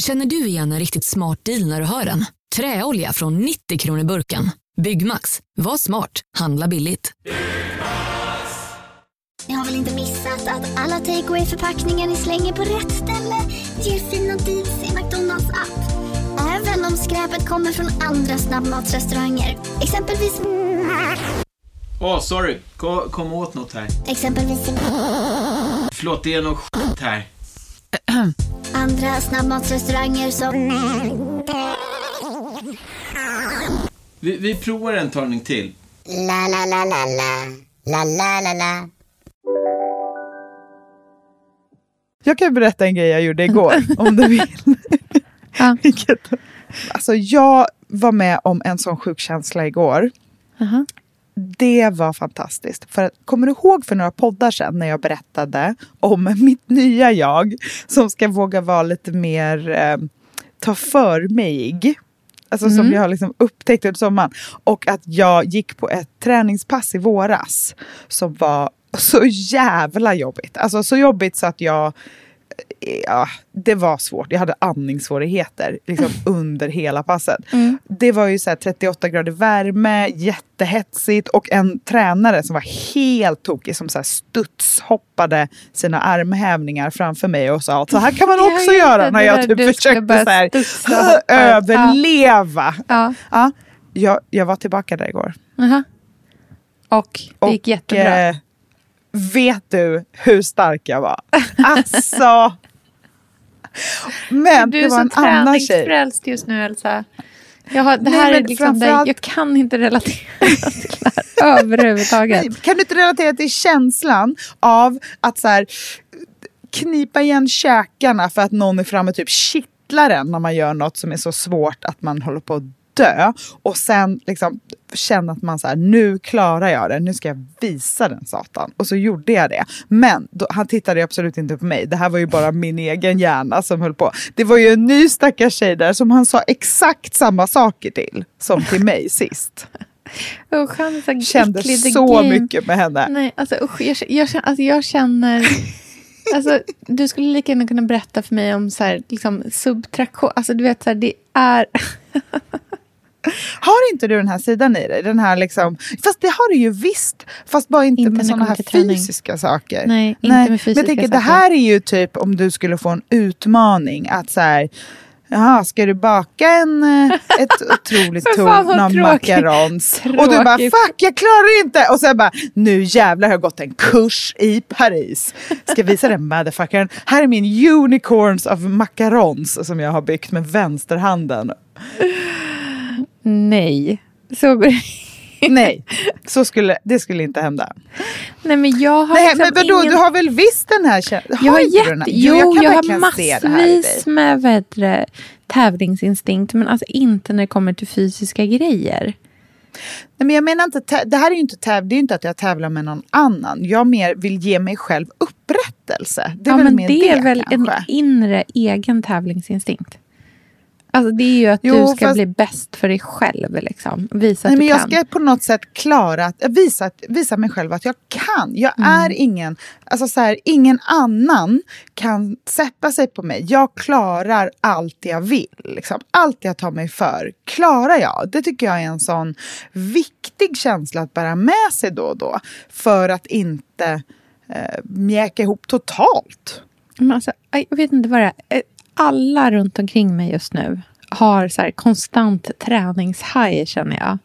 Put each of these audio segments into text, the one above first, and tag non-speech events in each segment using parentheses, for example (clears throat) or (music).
Känner du igen en riktigt smart deal när du hör den? Träolja från 90 kronor burken. Byggmax. Var smart. Handla billigt. Ni har väl inte missat att alla takeaway förpackningar ni slänger på rätt ställe ger fina deals i McDonalds app. Även om skräpet kommer från andra snabbmatsrestauranger. Exempelvis... Åh, oh, sorry. Kom, kom åt något här. Exempelvis... Förlåt, det är något skit här. (clears throat) Andra snabbmatsrestauranger som... Vi, vi provar en talning till. La, la, la, la, la. La, la, la, la. Jag kan berätta en grej jag gjorde igår, (laughs) om du vill. Ja. Vilket, alltså jag var med om en sån sjuk känsla igår. Aha. Det var fantastiskt. För att, kommer du ihåg för några poddar sedan när jag berättade om (laughs) mitt nya jag som ska våga vara lite mer eh, ta för mig? Alltså som jag har liksom upptäckt under sommaren. Och att jag gick på ett träningspass i våras som var så jävla jobbigt. Alltså så jobbigt så att jag ja, det var svårt. Jag hade andningssvårigheter liksom, (laughs) under hela passet. Det var ju så här 38 grader värme, jättehetsigt och en tränare som var helt tokig som så här studshoppade sina armhävningar framför mig och sa att så här kan man också göra när jag typ försökte så här, (laughs) överleva. Ja. Ja, jag, jag var tillbaka där igår. Aha. Och det gick Och, jättebra. eh, vet du hur stark jag var? Alltså. Men du det är var så en annan tjej. träningsfrälst just nu Elsa. Jag, har, det Nej, här är liksom framförallt- jag kan inte relatera (laughs) till det här överhuvudtaget. Nej, Kan du inte relatera till känslan av att så här, knipa igen käkarna för att någon är framme och typ kittlar en när man gör något som är så svårt att man håller på att dö. Och sen liksom känna att man så här, nu klarar jag det, nu ska jag visa den satan. Och så gjorde jag det. Men då, han tittade absolut inte på mig. Det här var ju bara min egen hjärna som höll på. Det var ju en ny stackars tjej där som han sa exakt samma saker till som till mig (laughs) sist. Usch, han så Kände så game. mycket med henne. Nej, alltså usch, jag, jag, känner- alltså, jag känner... (laughs) Alltså, du skulle lika gärna kunna berätta för mig om så här, liksom, subtraktion. Alltså, du vet, så här, det är... (laughs) Har inte du den här sidan i dig? Den här liksom, fast det har du ju visst. Fast bara inte, Inte med det sådana här fysiska saker. Nej, inte med fysiska Men jag tänker, det saker. här är ju typ om du skulle få en utmaning. Att så här, jaha, ska du baka en, eh, ett (laughs) otroligt torn macarons? Och du bara, fuck jag klarar inte. Och sen bara, nu jävlar har jag gått en kurs i Paris. Ska visa den motherfuckern. Här är min unicorns of macarons som jag har byggt med vänsterhanden. Nej. Så... Nej, så skulle, det skulle inte hända. Nej, men jag har Nej, liksom men vadå, ingen... du har väl visst den här känslan? Jag har du den jätte... här? Jo, jag kan jag har massvis med det, tävlingsinstinkt. Men alltså inte när det kommer till fysiska grejer. Nej, men jag menar inte, det här är ju inte, täv- det är inte att jag tävlar med någon annan. Jag mer vill ge mig själv upprättelse. Det är ja, väl men det är väl kanske. en inre egen tävlingsinstinkt. Alltså det är ju att Jo, du ska fast- bli bäst för dig själv. Liksom. Visa att Nej, men du jag kan. ska på något sätt klara att visa, visa mig själv att jag kan. Jag Mm. är ingen, alltså så här, ingen annan kan sätta sig på mig. Jag klarar allt jag vill. Liksom. Allt jag tar mig för klarar jag. Det tycker jag är en sån viktig känsla att bära med sig då och då. För att inte eh, mjäka ihop totalt. Men alltså, jag vet inte vad det är. Alla runt omkring mig just nu har så här konstant träningshaj känner jag.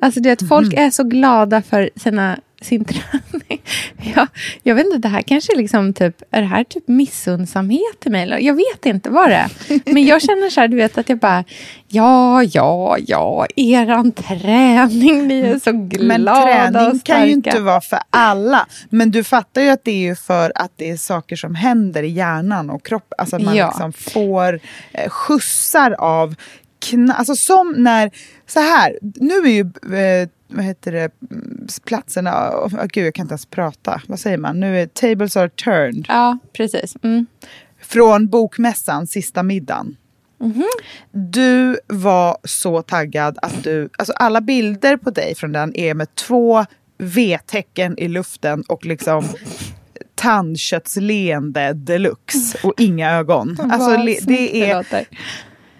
Alltså du vet, folk Mhm. är så glada för sina, sin (laughs) träning. Jag, jag vet inte, det här kanske är liksom typ, är det här typ missundsamhet till mig? Jag vet inte vad det är. Men jag känner så här, du vet att jag bara, ja, ja, ja, eran träning, ni är så glada Men och träning starka. kan ju inte vara för alla. Men du fattar ju att det är för att det är saker som händer i hjärnan och kroppen. Alltså att man Ja. liksom får eh, skjutsar av kna- Alltså som när, så här, nu är ju, eh, vad heter det, mm, platserna, oh, gud jag kan inte ens prata, vad säger man? Nu är tables are turned. Ja, precis. Mm. Från bokmässan, sista middagen. Mhm. Du var så taggad att du... Alltså alla bilder på dig från den är med två V-tecken i luften och liksom tandköttsleende deluxe och inga ögon. (laughs) Alltså, det är.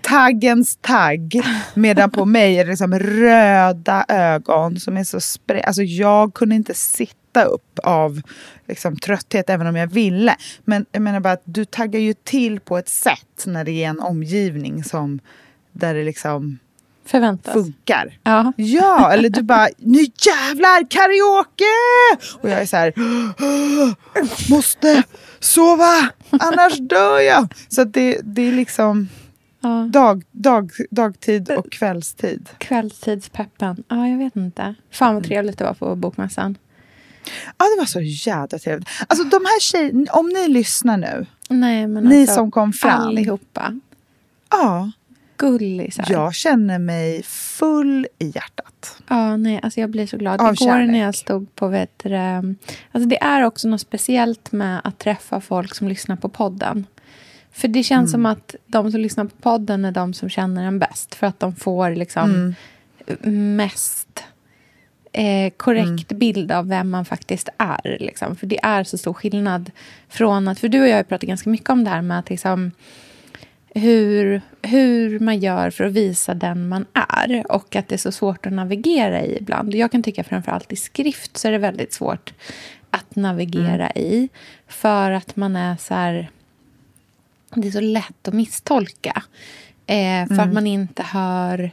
Taggens tagg. Medan på mig är det liksom röda ögon som är så spre- Alltså jag kunde inte sitta upp av liksom, trötthet även om jag ville. Men jag menar bara att du taggar ju till på ett sätt när det är en omgivning som där det liksom Förväntas. funkar. Ja. Ja, eller du bara, nu jävlar karaoke! Och jag är så här, måste sova, annars dör jag. Så det, det är liksom ja. dag, dag, dagtid och kvällstid. Kvällstidspeppen. Ja, jag vet inte. Fan vad trevligt det var på bokmässan. Ja, det var så jävla trevligt. Alltså de här tjejerna, om ni lyssnar nu, Nej, men Ni alltså, som kom fram. Allihopa. ja, Gullisar. jag känner mig full i hjärtat. Ja, nej, alltså jag blir så glad. Av Igår kärlek. när jag stod på... Vet, alltså det är också något speciellt med att träffa folk som lyssnar på podden. För det känns som att de som lyssnar på podden är de som känner en bäst. För att de får liksom mest eh, korrekt bild av vem man faktiskt är. Liksom. För det är så stor skillnad från att... För du och jag har pratat ganska mycket om det här med att liksom, hur, hur man gör för att visa den man är. Och att det är så svårt att navigera i ibland. Jag kan tycka framförallt i skrift så är det väldigt svårt att navigera i. För att man är så här... Det är så lätt att misstolka. Eh, för att man inte hör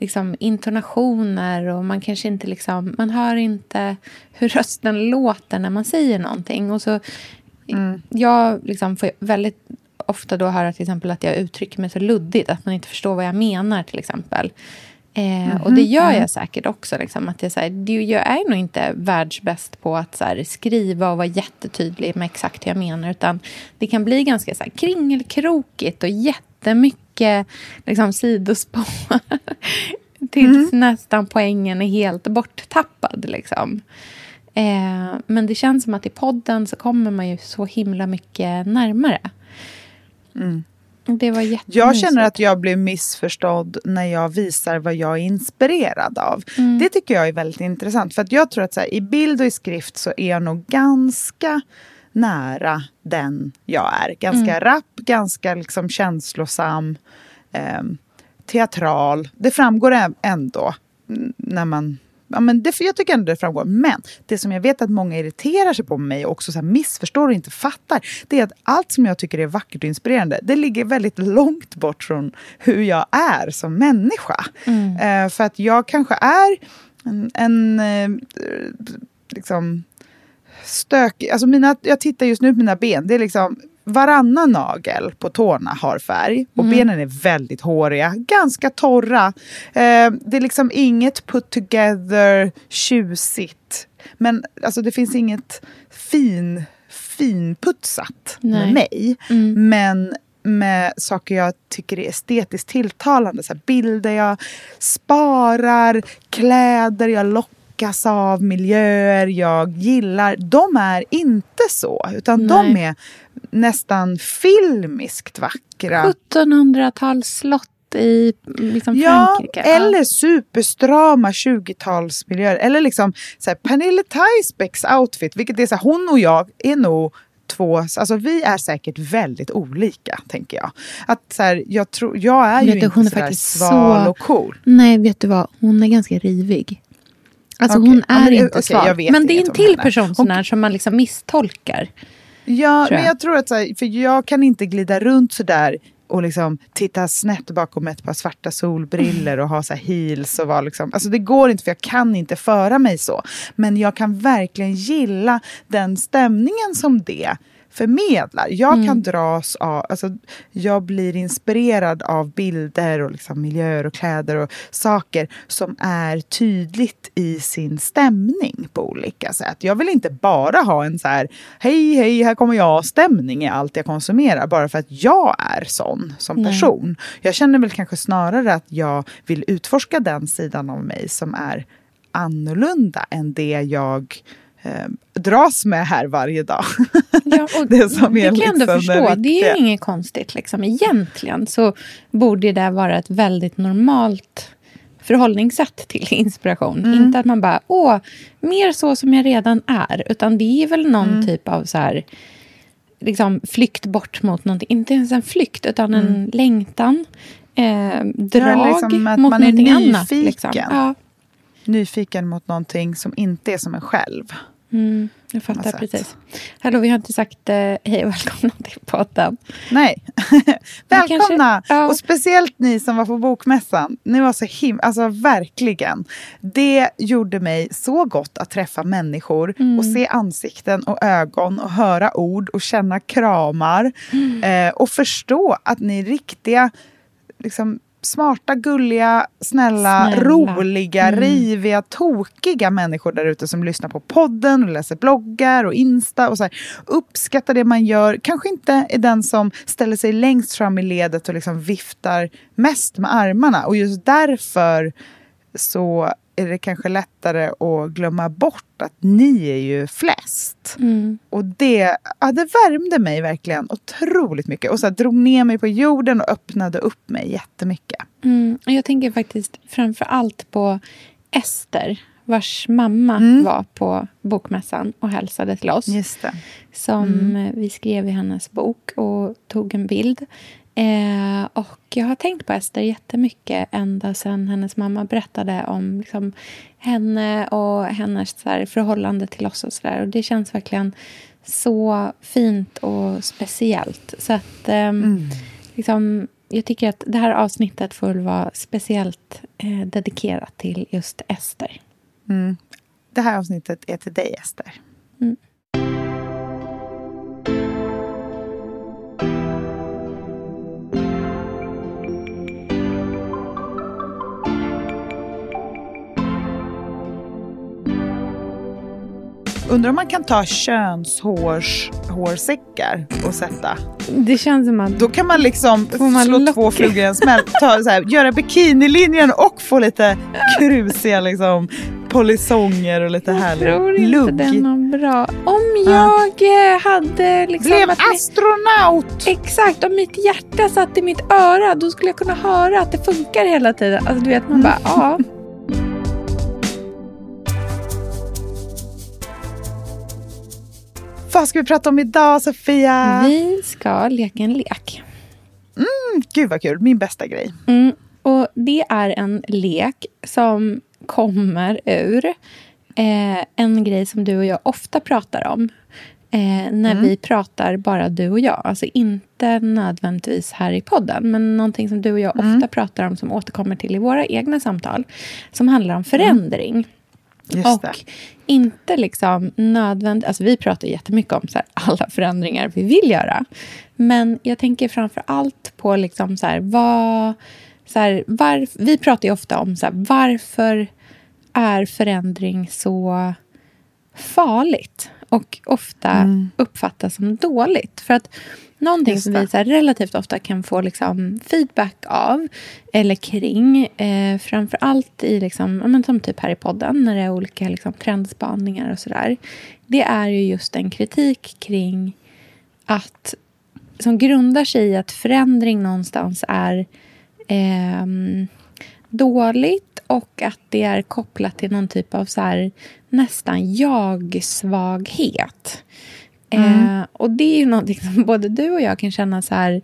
liksom, intonationer och man kanske inte liksom, man hör inte hur rösten låter när man säger någonting. Och så, Jag liksom får väldigt ofta då höra till exempel att jag uttrycker mig så luddigt att man inte förstår vad jag menar till exempel. Eh, Och det gör jag säkert också. Liksom, att jag, så här, det- jag är nog inte världsbäst på att så här, skriva och vara jättetydlig med exakt hur jag menar. Utan det kan bli ganska så här, kringelkrokigt och jättemycket liksom, sidospår. (laughs) Tills nästan poängen är helt borttappad. Liksom. Eh, men det känns som att i podden så kommer man ju så himla mycket närmare. Det var jättemysigt. Jag känner att jag blir missförstådd när jag visar vad jag är inspirerad av. Det tycker jag är väldigt intressant. För att jag tror att så här, i bild och i skrift så är jag nog ganska nära den jag är. Ganska rapp, ganska liksom känslosam, ehm, teatral. Det framgår ändå mm, när man Ja, men det, jag tycker ändå det framgår. Men det som jag vet att många irriterar sig på mig och också så här missförstår och inte fattar. Det är att allt som jag tycker är vackert och inspirerande. Det ligger väldigt långt bort från hur jag är som människa. Eh, för att jag kanske är en, en eh, liksom stökig. Alltså mina, jag tittar just nu på mina ben. Det är liksom varannan nagel på tårna har färg och benen är väldigt håriga, ganska torra. Eh, det är liksom inget put together, tjusigt. Men alltså, det finns inget fin, finputsat Nej. med mig. Men med saker jag tycker är estetiskt tilltalande. Så bilder jag sparar, kläder jag lockas av, miljöer jag gillar. De är inte så, utan de Nej. är nästan filmiskt vackra. 1700-talsslott i liksom Ja, Frankrike. eller superstrama 20-talsmiljöer. Eller liksom så här, Pernille Theisbecks outfit, vilket är så här, hon och jag är nog två, alltså vi är säkert väldigt olika, tänker jag. Att så här, jag, tror, jag är Vet ju du, inte hon är så faktiskt sval så- och cool. Nej, vet du vad? Hon är ganska rivig. Alltså Okej. hon Ja, är men, inte okej, svag. jag vet Men det är en till henne. person sån Hon- här som man liksom misstolkar. Ja, tror men jag. jag tror att så här, för jag kan inte glida runt så där och liksom titta snett bakom ett par svarta solbriller och ha så heels och vara liksom, alltså det går inte för jag kan inte föra mig så. Men jag kan verkligen gilla den stämningen som det förmedlar. Jag Mm. kan dras av, alltså jag blir inspirerad av bilder och liksom miljöer och kläder och saker som är tydligt i sin stämning på olika sätt. Jag vill inte bara ha en så här, hej hej här kommer jag stämning i allt jag konsumerar bara för att jag är sån som Nej. person. Jag känner väl kanske snarare att jag vill utforska den sidan av mig som är annorlunda än det jag eh, dras med här varje dag. Ja, (laughs) och Det som är kan jag ändå liksom det förstå. Det är ju inget konstigt. Liksom. Egentligen så borde det vara ett väldigt normalt förhållningssätt till inspiration. Inte att man bara, åh, mer så som jag redan är. Utan det är väl någon typ av så här, liksom flykt bort mot någonting. Inte ens en flykt, utan en längtan. Eh, drag liksom att mot man är någonting annat. nyfiken. Liksom. Ja, Nyfiken mot någonting som inte är som en själv. Mm, jag fattar precis. Hallå, vi har inte sagt eh, hej och välkomna till podden. Nej. (laughs) Välkomna! kanske- ja. Och speciellt ni som var på bokmässan. Ni var så him... Alltså verkligen. Det gjorde mig så gott att träffa människor Mm. och se ansikten och ögon och höra ord och känna kramar. Mm. Eh, och förstå att ni riktiga, liksom, smarta, gulliga, snälla, Snälla. roliga, Mm. riviga, tokiga människor där ute som lyssnar på podden och läser bloggar och Insta och så här, uppskattar det man gör. Kanske inte är den som ställer sig längst fram i ledet och liksom viftar mest med armarna. Och just därför så är det kanske lättare att glömma bort att ni är ju flest. Mm. Och det, ja, det värmde mig verkligen otroligt mycket. Och så här, drog ner mig på jorden och öppnade upp mig jättemycket. Mm. och Jag tänker faktiskt framför allt på Ester, vars mamma Mm. var på bokmässan och hälsade till oss. Som Mm. vi skrev i hennes bok och tog en bild. Eh, och jag har tänkt på Ester jättemycket ända sedan hennes mamma berättade om liksom, henne och hennes så här, förhållande till oss. och, så där. och Det känns verkligen så fint och speciellt. Så att ehm, liksom, jag tycker att det här avsnittet får vara speciellt eh, dedikerat till just Ester. Det här avsnittet är till dig, Ester. Undrar om man kan ta könshårsäckar och sätta. Det känns som att Då kan man liksom man slå lock- två flugor i en smäll. Ta, så här, göra bikinilinjen och få lite krusiga liksom, polisonger och lite Jag härlig tror inte lugg. den är bra. Om Ja. jag eh, hade liksom... Blev att mitt, astronaut! exakt, om mitt hjärta satt i mitt öra, då skulle jag kunna höra att det funkar hela tiden. Alltså du vet, man bara, ja. Vad ska vi prata om idag, Sofia? Vi ska leka en lek. Gud vad kul, min bästa grej. Mm. Och det är en lek som kommer ur eh, en grej som du och jag ofta pratar om. Eh, när vi pratar bara du och jag. Alltså inte nödvändigtvis här i podden. Men någonting som du och jag ofta pratar om som återkommer till i våra egna samtal. Som handlar om förändring. Just och det. Inte liksom nödvändigt... Alltså vi pratar jättemycket om så här, alla förändringar vi vill göra. Men jag tänker framför allt på liksom så här, vad... Så här, var, vi pratar ju ofta om så här, varför är förändring så farligt och ofta Mm. uppfattas som dåligt. För att någonting som vi så här, relativt ofta kan få liksom, feedback av eller kring, eh, framför allt i, liksom, men som typ här i podden, när det är olika liksom, trendspaningar och sådär. Det är ju just en kritik kring att som grundar sig i att förändring någonstans är ehm, dåligt och att det är kopplat till någon typ av så här, nästan jag-svaghet. Eh, och det är ju någonting som (laughs) både du och jag kan känna så här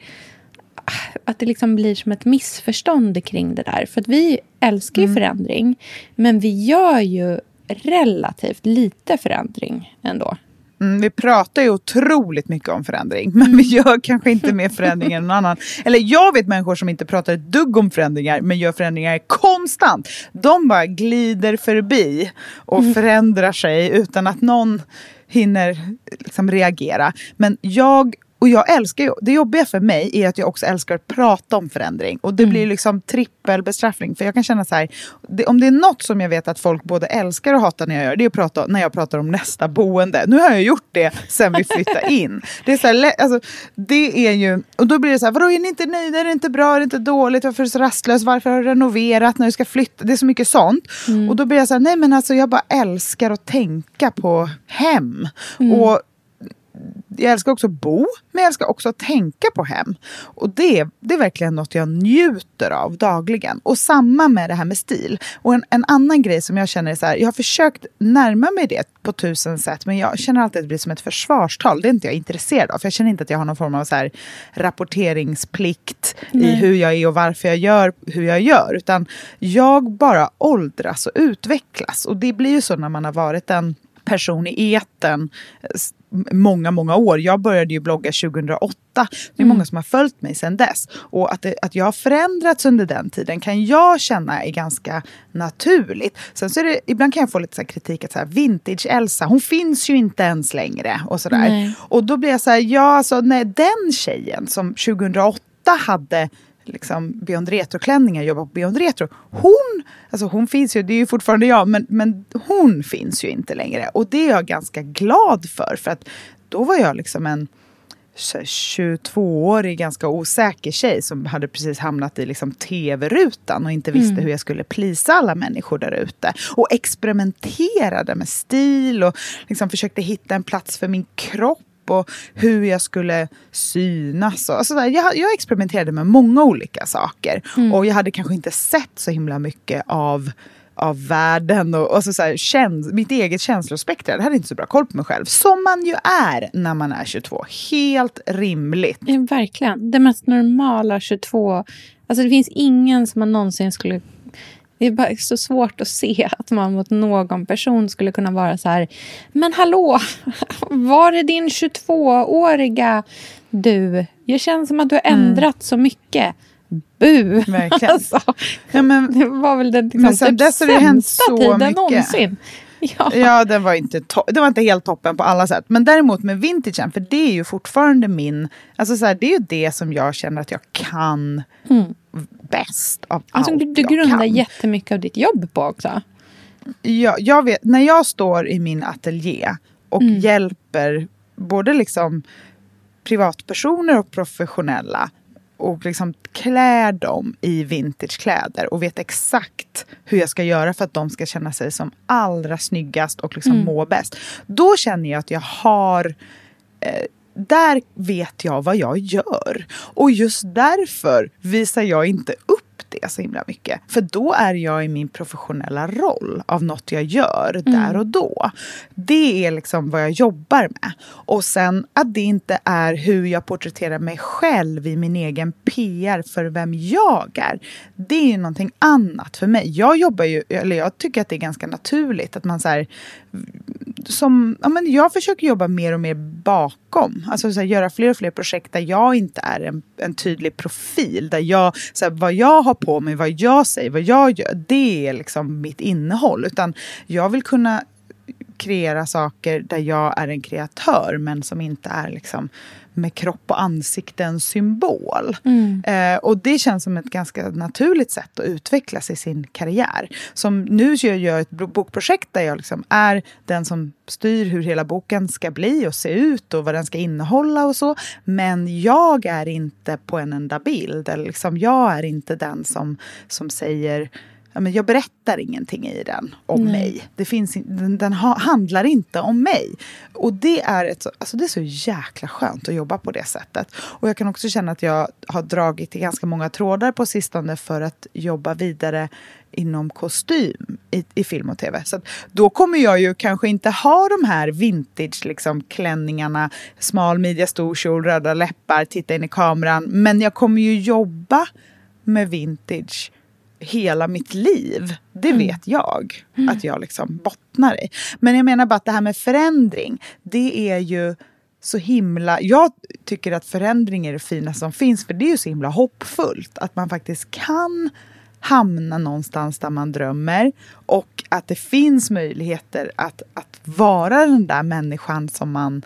att det liksom blir som ett missförstånd kring det där. För att vi älskar ju förändring, men vi gör ju relativt lite förändring ändå. Mm, vi pratar ju otroligt mycket om förändring, men vi gör kanske inte mer förändring än någon annan. Eller jag vet människor som inte pratar ett dugg om förändringar, men gör förändringar konstant. De bara glider förbi och förändrar sig utan att någon hinner liksom reagera. Men jag och jag älskar ju, det jobbiga för mig är att jag också älskar att prata om förändring. Och det blir liksom trippelbestraffning. För jag kan känna så här, det, om det är något som jag vet att folk både älskar och hatar när jag gör, det är att prata, när jag pratar om nästa boende. Nu har jag gjort det sen vi flyttade (laughs) in. Det är så här, alltså, det är ju, och då blir det så här, vadå är ni inte nöjda, är det inte bra, är det inte dåligt, varför är du så rastlös, varför har du renoverat när du ska flytta? Det är så mycket sånt. Och då blir jag så här, nej men alltså jag bara älskar att tänka på hem. Och jag älskar också att bo, men jag älskar också att tänka på hem. Och det, det är verkligen något jag njuter av dagligen. Och samma med det här med stil. Och en, en annan grej som jag känner är så här, jag har försökt närma mig det på tusen sätt, men jag känner alltid att det blir som ett försvarstal. Det är inte jag intresserad av, för jag känner inte att jag har någon form av så här rapporteringsplikt Nej. i hur jag är och varför jag gör hur jag gör. Utan jag bara åldras och utvecklas. Och det blir ju så när man har varit en person i eten många, många år. Jag började ju blogga 2008. Det är mm. många som har följt mig sedan dess. Och att, det, att jag har förändrats under den tiden kan jag känna är ganska naturligt. Sen så är det, ibland kan jag få lite så kritik att så här, vintage-Elsa, hon finns ju inte ens längre. Och, så och då blir jag så här, ja alltså nej, den tjejen som 2008 hade liksom Beyond Retro-klänningar, jobbar på Beyond Retro. Hon, alltså hon finns ju, det är ju fortfarande jag, men, men hon finns ju inte längre. Och det är jag ganska glad för, för att då var jag liksom en 22-årig ganska osäker tjej som hade precis hamnat i liksom tv-rutan och inte visste mm. hur jag skulle plisa alla människor där ute. Och experimenterade med stil och liksom försökte hitta en plats för min kropp och hur jag skulle synas. Och, alltså, jag, jag experimenterade med många olika saker. Mm. Och jag hade kanske inte sett så himla mycket av av världen och, och så, så här, käns mitt eget känslospektra. Jag hade inte så bra koll på mig själv. Som man ju är när man är 22. Helt rimligt. Ja, verkligen. Det mest normala 22. Alltså det finns ingen som man någonsin skulle det är bara så svårt att se att man mot någon person skulle kunna vara så här. Men hallå, (laughs) var är din 22-åriga du? Jag känner som att du har mm. ändrat mm. så mycket. Bu! Verkligen. (laughs) Alltså, ja, men, det var väl den liksom, men sen typ dess har det hänt så tiden mycket. någonsin. (laughs) Ja, ja den, var inte det var inte helt toppen på alla sätt. Men däremot med vintagen, för det är ju fortfarande min... Alltså så här, det är ju det som jag känner att jag kan mm. bäst av alltså, allt Du, du grundar kan. jättemycket av ditt jobb på också. Ja, jag vet, när jag står i min ateljé och mm. hjälper både liksom privatpersoner och professionella och liksom klär dem i vintagekläder och vet exakt hur jag ska göra för att de ska känna sig som allra snyggast och liksom mm. må bäst. Då känner jag att jag har eh, där vet jag vad jag gör. Och just därför visar jag inte upp det så himla mycket. För då är jag i min professionella roll av något jag gör mm. där och då. Det är liksom vad jag jobbar med. Och sen att det inte är hur jag porträtterar mig själv i min egen PR för vem jag är. Det är ju någonting annat för mig. Jag jobbar ju, eller jag tycker att det är ganska naturligt att man så här, som, ja, men jag försöker jobba mer och mer bakom. Alltså så här, göra fler och fler projekt där jag inte är en, en tydlig profil. Där jag, så här, vad jag har på mig, vad jag säger, vad jag gör. Det är liksom mitt innehåll. Utan jag vill kunna kreera saker där jag är en kreatör men som inte är liksom med kropp och ansikte en symbol. Mm. Eh, och det känns som ett ganska naturligt sätt att utvecklas i sin karriär. Som nu gör jag ett bokprojekt där jag liksom är den som styr hur hela boken ska bli och se ut och vad den ska innehålla och så. Men jag är inte på en enda bild. Eller liksom, jag är inte den som, som säger ja, men jag berättar ingenting i den om Nej. mig. Det finns, den, den ha, handlar inte om mig. Och det är, ett, alltså det är så jäkla skönt att jobba på det sättet. Och jag kan också känna att jag har dragit i ganska många trådar på sistone för att jobba vidare inom kostym i, i film och tv. Så då kommer jag ju kanske inte ha de här vintage liksom, klänningarna, smal midja, stor kjol, röda läppar, titta in i kameran. Men jag kommer ju jobba med vintage hela mitt liv. Det mm. vet jag mm. att jag liksom bottnar i. Men jag menar bara att det här med förändring, det är ju så himla... Jag tycker att förändring är det fina som finns, för det är ju så himla hoppfullt. Att man faktiskt kan hamna någonstans där man drömmer och att det finns möjligheter att, att vara den där människan som man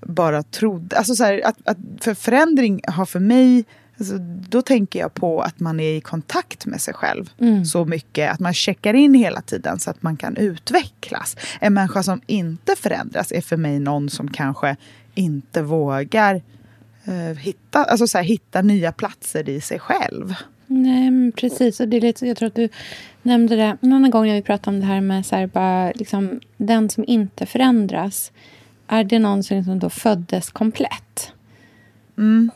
bara trodde. Alltså så här, att, att, för förändring har för mig Alltså, då tänker jag på att man är i kontakt med sig själv mm. så mycket. Att man checkar in hela tiden så att man kan utvecklas. En människa som inte förändras är för mig någon som kanske inte vågar eh, hitta, alltså så här, hitta nya platser i sig själv. Nej, precis. Och det är lite, jag tror att du nämnde det en annan gång när vi pratade om det här med så här, bara, liksom, den som inte förändras är det någon som liksom då föddes komplett.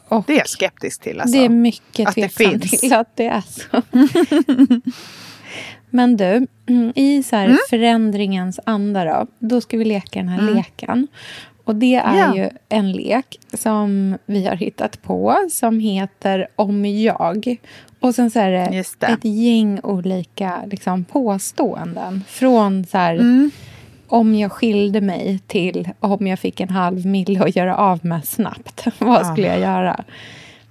Och Det är jag skeptisk till. Alltså. det är mycket tveksam till (laughs) att det är så. (laughs) Men du, mm, i så Mm. förändringens anda då, då ska vi leka den här leken. Och det är Ja. ju en lek som vi har hittat på som heter Om jag. Och sen så är det, det. ett gäng olika liksom, påståenden. Från så här, Mm. Om jag skilde mig till om jag fick en halv mille att göra av med snabbt. (laughs) Vad skulle jag göra?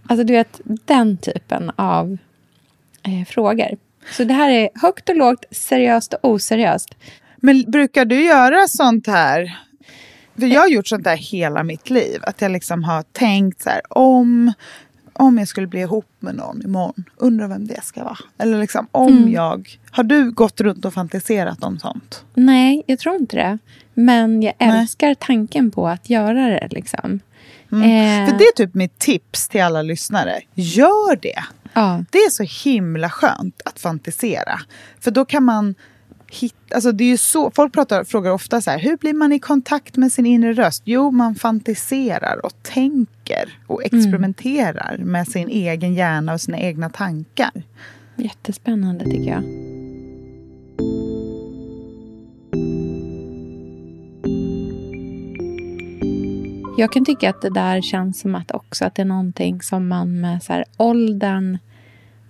Alltså du vet, den typen av eh, frågor. Så det här är högt och lågt, seriöst och oseriöst. Men brukar du göra sånt här? För jag har gjort sånt här hela mitt liv. Att jag liksom har tänkt så här om, om jag skulle bli ihop med någon imorgon. Undrar vem det ska vara. Eller liksom om jag... Har du gått runt och fantiserat om sånt? Nej, jag tror inte det. Men jag Nej. älskar tanken på att göra det. Liksom. Eh, För det är typ mitt tips till alla lyssnare. Gör det. ja. Det är så himla skönt att fantisera. För då kan man hitta... Alltså det är ju så, folk pratar, frågar ofta så här, hur blir man i kontakt med sin inre röst? Jo, man fantiserar och tänker och experimenterar med sin egen hjärna och sina egna tankar. Jättespännande tycker jag. Jag kan tycka att det där känns som att också att det är någonting som man med så här åldern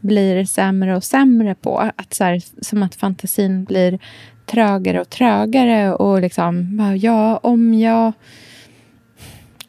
blir sämre och sämre på. Att så här, som att fantasin blir trögare och trögare och liksom, ja, om jag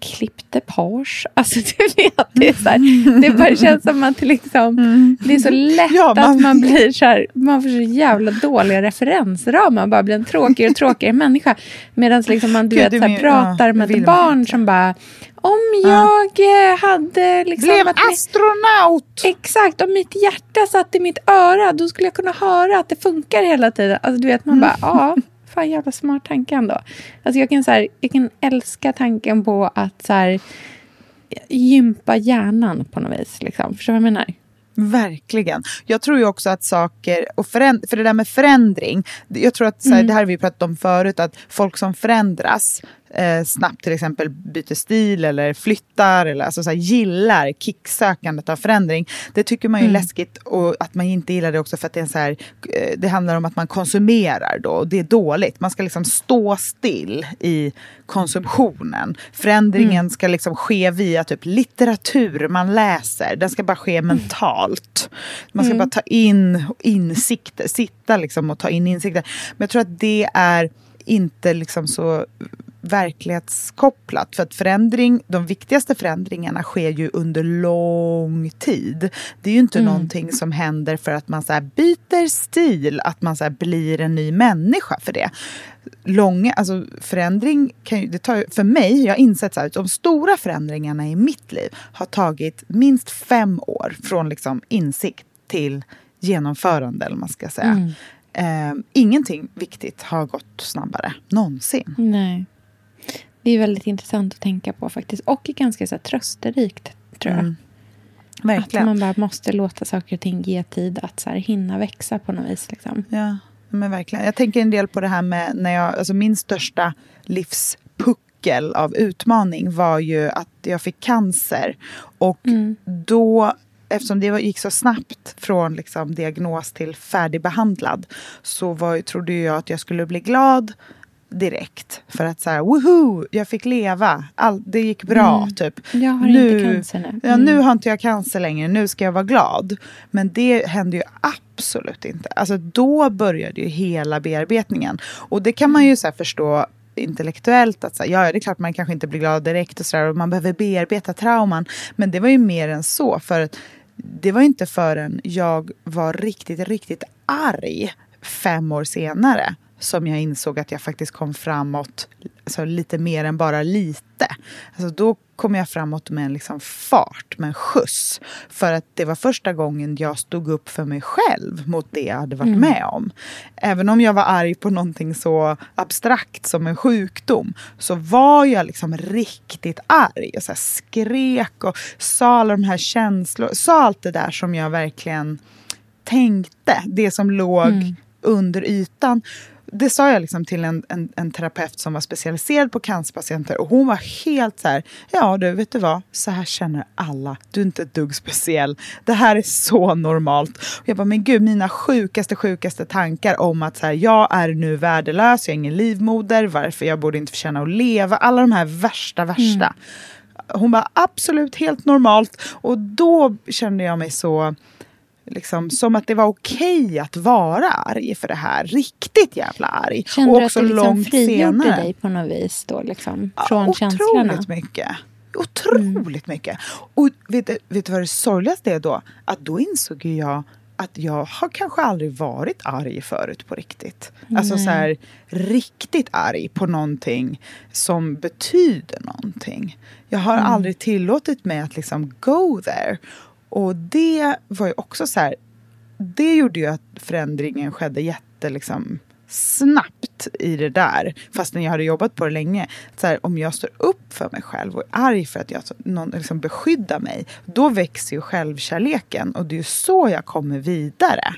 klippte page. (laughs) Alltså du vet, det, är så här, det bara känns som att liksom, det är så lätt Ja, man- att man blir så här, man får så jävla dåliga referensramar. Man bara blir en tråkigare och tråkigare människa. Medan liksom man du Gud, vet, så här, men- pratar ja, med ett barn som bara, om jag eh, hade liksom... Blev astronaut! Exakt, om mitt hjärta satt i mitt öra då skulle jag kunna höra att det funkar hela tiden. Alltså du vet, man bara, ja, (laughs) fan jävla smart tanke ändå. Alltså jag kan, så här, jag kan älska tanken på att så här, gympa hjärnan på något vis. Liksom. Förstår du vad jag menar? Verkligen. Jag tror ju också att saker, och föränd- för det där med förändring, jag tror att så här, det här har vi pratat om förut, att folk som förändras eh, snabbt till exempel byter stil eller flyttar eller alltså så här, gillar kicksökandet av förändring. Det tycker man ju är läskigt och att man inte gillar det också för att det är så här, eh, det handlar om att man konsumerar då och det är dåligt. Man ska liksom stå still i konsumtionen. Förändringen ska liksom ske via typ litteratur man läser. Den ska bara ske mentalt. Man ska bara ta in insikter, sitta liksom och ta in insikter. Men jag tror att det är inte liksom så verklighetskopplat. För att förändring, de viktigaste förändringarna sker ju under lång tid. Det är ju inte någonting som händer för att man så byter stil, att man så blir en ny människa för det. Långa, alltså förändring kan ju, det tar för mig, jag har insett så här, de stora förändringarna i mitt liv har tagit minst fem år från liksom insikt till genomförande, eller man ska säga. Eh, ingenting viktigt har gått snabbare, någonsin. Nej. Det är väldigt intressant att tänka på faktiskt. Och ganska så här, trösterikt, tror jag. Att Verkligen. man bara måste låta saker och ting ge tid att så här, hinna växa på något vis. Liksom. Ja, men verkligen. Jag tänker en del på det här med när jag, alltså min största livspuckel av utmaning var ju att jag fick cancer. Och då, eftersom det gick så snabbt från liksom diagnos till färdigbehandlad så var, trodde jag att jag skulle bli glad direkt. För att så här, woho, jag fick leva. All, det gick bra, typ. Jag har inte cancer nu. Ja, nu har inte jag cancer längre, nu ska jag vara glad. Men det hände ju absolut inte. Alltså då började ju hela bearbetningen. Och det kan man ju så här förstå intellektuellt att så här, ja, det är klart man kanske inte blir glad direkt och så där, och man behöver bearbeta trauman. Men det var ju mer än så. För att det var inte förrän jag var riktigt, riktigt arg fem år senare som jag insåg att jag faktiskt kom framåt alltså lite mer än bara lite. Alltså då kom jag framåt med en liksom fart, med en skjuts. För att det var första gången jag stod upp för mig själv mot det jag hade varit med om. Även om jag var arg på någonting så abstrakt som en sjukdom så var jag liksom riktigt arg. Och så skrek och sa alla de här känslorna, sa allt det där som jag verkligen tänkte. Det som låg under ytan. Det sa jag liksom till en, en, en, terapeut som var specialiserad på cancerpatienter och hon var helt så här, ja du vet du vad, så här känner alla, du är inte ett dugg speciell, det här är så normalt. Och jag bara, men gud, mina sjukaste, sjukaste tankar om att så här, jag är nu värdelös, jag är ingen livmoder, varför jag borde inte förtjäna att leva, alla de här värsta, värsta. Mm. Hon bara, absolut, helt normalt. Och då kände jag mig så liksom, som att det var okej okay att vara arg för det här. Riktigt jävla arg. Kände och också du att det liksom frigjorde senare. dig på något vis då? Liksom, från ja, känslorna? Otroligt mycket. Otroligt mm. mycket. Och vet, vet du vad det sorgligaste är då? Att då insåg jag att jag har kanske aldrig varit arg förut på riktigt. Nej. Alltså så här, riktigt arg på någonting som betyder någonting. Jag har mm. aldrig tillåtit mig att liksom go there. Och det var ju också så här, det gjorde ju att förändringen skedde jätte liksom, snabbt i det där, fastän jag hade jobbat på det länge. Så här, om jag står upp för mig själv och är arg för att jag, någon liksom beskyddar mig, då växer ju självkärleken och det är ju så jag kommer vidare.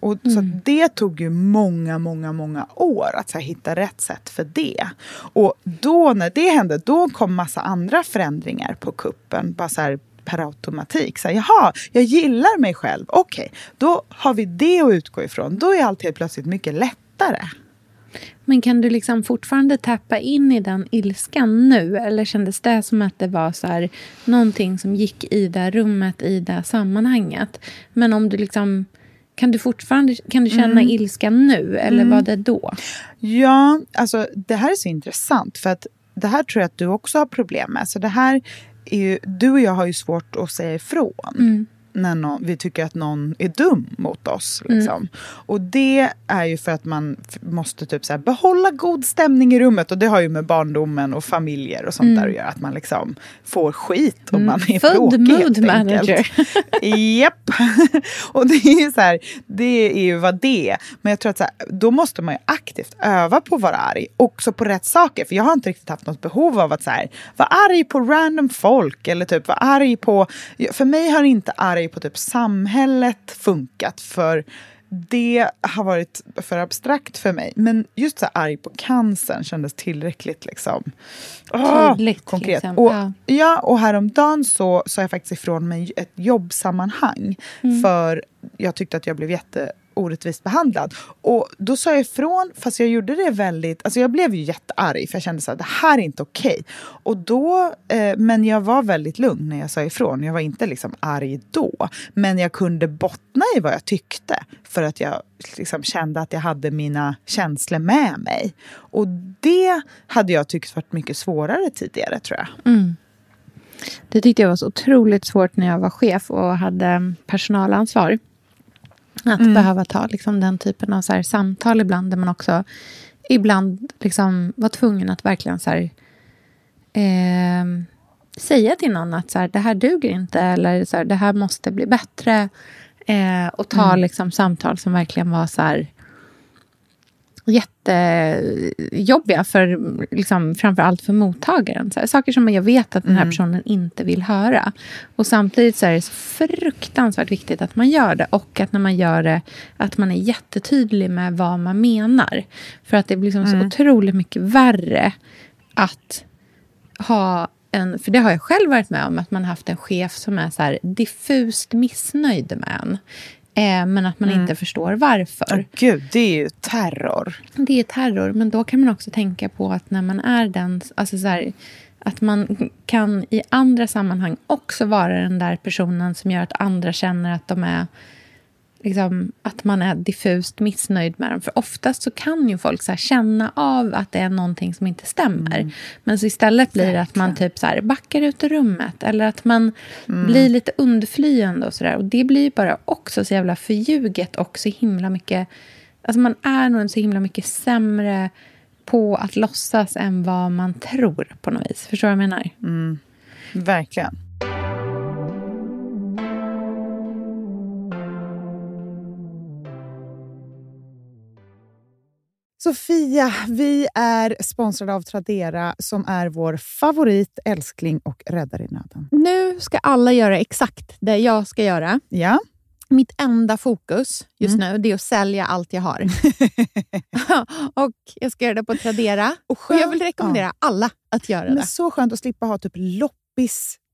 Och mm. Så det tog ju många, många, många år att så här, hitta rätt sätt för det. Och då när det hände, då kom massa andra förändringar på kuppen. Bara så här, per automatik. Så här, Jaha, jag gillar mig själv. Okej, okay, då har vi det att utgå ifrån. Då är allt helt plötsligt mycket lättare. Men kan du liksom fortfarande tappa in i den ilskan nu? Eller kändes det som att det var så här, någonting som gick i det rummet, i det sammanhanget? Men om du liksom... Kan du fortfarande kan du känna mm. ilskan nu, eller mm. var det då? Ja, alltså det här är så intressant. För att det här tror jag att du också har problem med. Så det här är ju, du och jag har ju svårt att säga ifrån. Mm när någon, vi tycker att någon är dum mot oss. Liksom. Mm. Och det är ju för att man måste typ så här, behålla god stämning i rummet. Och det har ju med barndomen och familjer och sånt mm. där att göra. Att man liksom får skit om mm. man är Född bråkig. mood manager. (laughs) Japp. (laughs) och det är ju så här, det är ju vad det är. Men jag tror att så här, då måste man ju aktivt öva på att vara arg. Också på rätt saker. För jag har inte riktigt haft något behov av att så här, vara arg på random folk. Eller typ vara arg på... För mig har inte arg arg på typ samhället funkat för det har varit för abstrakt för mig. Men just så arg på cancern kändes tillräckligt liksom, åh, Tydligt, konkret. Liksom. Och, ja. ja, och häromdagen så sa jag faktiskt ifrån mig ett jobbsammanhang. Mm. För jag tyckte att jag blev jätte orättvist behandlad. Och då sa jag ifrån, fast jag gjorde det väldigt... Alltså jag blev ju jättearg för jag kände att det här är inte okej. Okay. Och då, eh, men jag var väldigt lugn när jag sa ifrån. Jag var inte liksom arg då. Men jag kunde bottna i vad jag tyckte. För att jag liksom kände att jag hade mina känslor med mig. Och det hade jag tyckt varit mycket svårare tidigare tror jag. Mm. Det tyckte jag var så otroligt svårt när jag var chef och hade personalansvar. Att mm. behöva ta liksom, den typen av så här, samtal ibland där man också ibland liksom, var tvungen att verkligen så här, eh, säga till någon att så här, det här duger inte eller så det här måste bli bättre. Eh, och ta mm. liksom, samtal som verkligen var så här, jättejobbiga, för, liksom, framför allt för mottagaren. Så här, saker som jag vet att den här mm. personen inte vill höra. Och samtidigt så är det så fruktansvärt viktigt att man gör det. Och att när man gör det, att man är jättetydlig med vad man menar. För att det blir liksom mm. så otroligt mycket värre att ha en, för det har jag själv varit med om, att man haft en chef som är så diffust missnöjd med en. Eh, men att man mm. inte förstår varför. Oh, Gud, det är ju terror. Det är terror, men då kan man också tänka på att när man är den... Alltså så här, att man kan i andra sammanhang också vara den där personen som gör att andra känner att de är liksom, att man är diffust missnöjd med dem. För oftast så kan ju folk så känna av att det är någonting som inte stämmer. Mm. Men så istället blir det att man typ så backar ut ur rummet. Eller att man mm. blir lite undflyende och sådär. Och det blir ju bara också så jävla förljuget och så himla mycket... Alltså man är nog så himla mycket sämre på att låtsas än vad man tror på något vis. Förstår du vad jag menar? Mm. Verkligen. Sofia, vi är sponsrade av Tradera som är vår favorit, älskling och räddare i nöden. Nu ska alla göra exakt det jag ska göra. Ja. mitt enda fokus just nu det är att sälja allt jag har. (laughs) och Jag ska göra det på Tradera. Och, och jag vill rekommendera alla att göra Men det. Så skönt att slippa ha typ loppis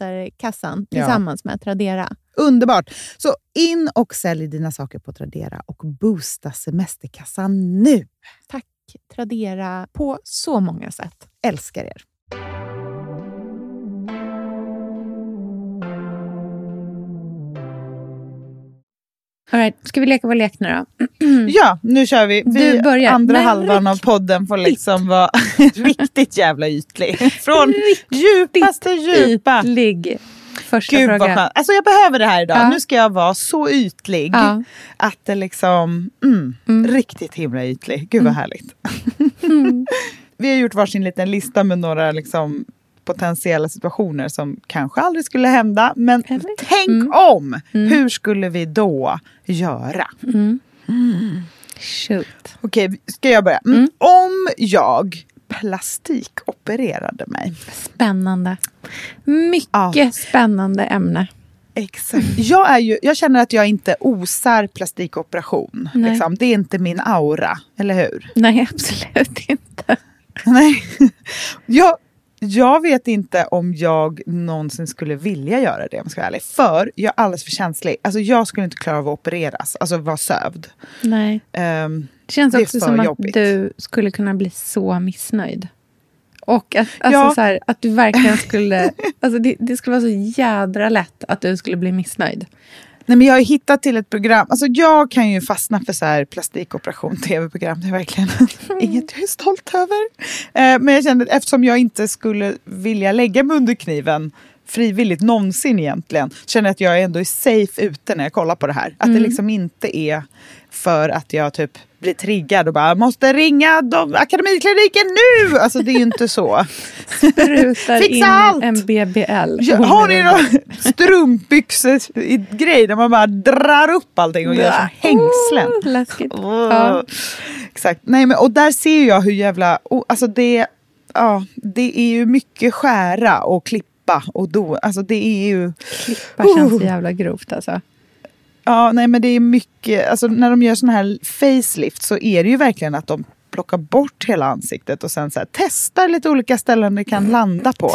semesterkassan Ja. tillsammans med Tradera. Underbart! Så in och sälj dina saker på Tradera och boosta semesterkassan nu. Tack Tradera på så många sätt. Älskar er! All right, ska vi leka vår lek nu då? (clears throat) Ja, nu kör vi. vi Du börjar. Andra Men halvan av podden får liksom vara (laughs) riktigt jävla ytlig. Från djupaste djupa. Ytlig första Gud vad frågan. skönt. Alltså jag behöver det här idag. Ja. Nu ska jag vara så ytlig Ja. att det liksom... Mm, Mm. Riktigt himla ytlig. Gud vad härligt. (laughs) Vi har gjort varsin liten lista med några liksom potentiella situationer som kanske aldrig skulle hända. Men Eller? tänk Mm. om! Hur skulle vi då göra? Shoot. Okej, ska jag börja? Mm. Mm. Om jag plastikopererade mig. Spännande. Mycket Ja. spännande ämne. Exakt. Jag, är ju, jag känner att jag inte osar plastikoperation. Liksom. Det är inte min aura, eller hur? Nej, (laughs) absolut inte. Nej. (laughs) Jag, jag vet inte om jag någonsin skulle vilja göra det om jag ska vara ärlig. För jag är alldeles för känslig. Alltså, jag skulle inte klara av att opereras, alltså vara sövd. Nej. Ehm, Det känns Det också som jobbigt. att du skulle kunna bli så missnöjd. Och att, alltså Ja. så här, att du verkligen skulle... (laughs) Alltså det, det skulle vara så jädra lätt att du skulle bli missnöjd. Nej, men jag har hittat till ett program. Alltså, jag kan ju fastna för så här plastikoperation (laughs) tv-program. Det är verkligen inget jag är stolt över. Eh, men jag kände att eftersom jag inte skulle vilja lägga mig under kniven frivilligt någonsin egentligen. Känner att jag ändå är safe ute när jag kollar på det här. Att det liksom inte är för att jag typ blir triggad och bara måste ringa de, akademikliniken nu! Alltså det är ju inte så. (laughs) Sprutar Fixa in allt! en BBL. Ja, har ni någon strumpbyxor-grej där man bara drar upp allting och gör som hängslen? Oh, läskigt. Åh. Ja. Exakt. Nej, men, och där ser jag hur jävla... Oh, alltså det, ja, det är ju mycket skära och klippa och do. Alltså det är ju... Klippa känns så jävla grovt alltså. Ja, nej men det är mycket... Alltså när de gör såna här facelift så är det ju verkligen att de plockar bort hela ansiktet och sen så här, testar lite olika ställen det kan landa på.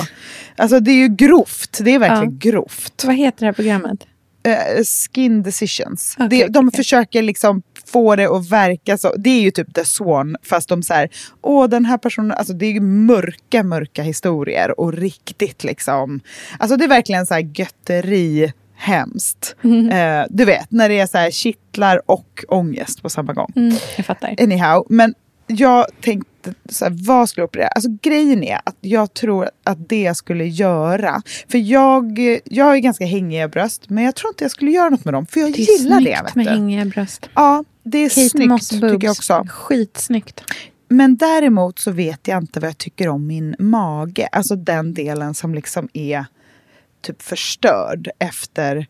Alltså det är ju grovt. Det är verkligen grovt. Vad heter det här programmet? Eh, skin decisions. Okej, det, de okej. försöker liksom få det att verka så. Det är ju typ The Swan fast de säger åh den här personen, alltså det är ju mörka mörka historier och riktigt liksom. Alltså det är verkligen så här götteri hemskt. Mm. Eh, du vet när det är så här kittlar och ångest på samma gång. Mm, jag fattar. Anyhow, men jag tänkte så här, vad skulle jag operera? Alltså grejen är att jag tror att det jag skulle göra, för jag, jag är ganska hängiga bröst, men jag tror inte jag skulle göra något med dem, för jag Det är gillar det. snyggt Vet med du. hängiga bröst. Ja, det är Kate snyggt Moss tycker jag också. Skitsnyggt. Men däremot så vet jag inte vad jag tycker om min mage. Alltså den delen som liksom är typ förstörd efter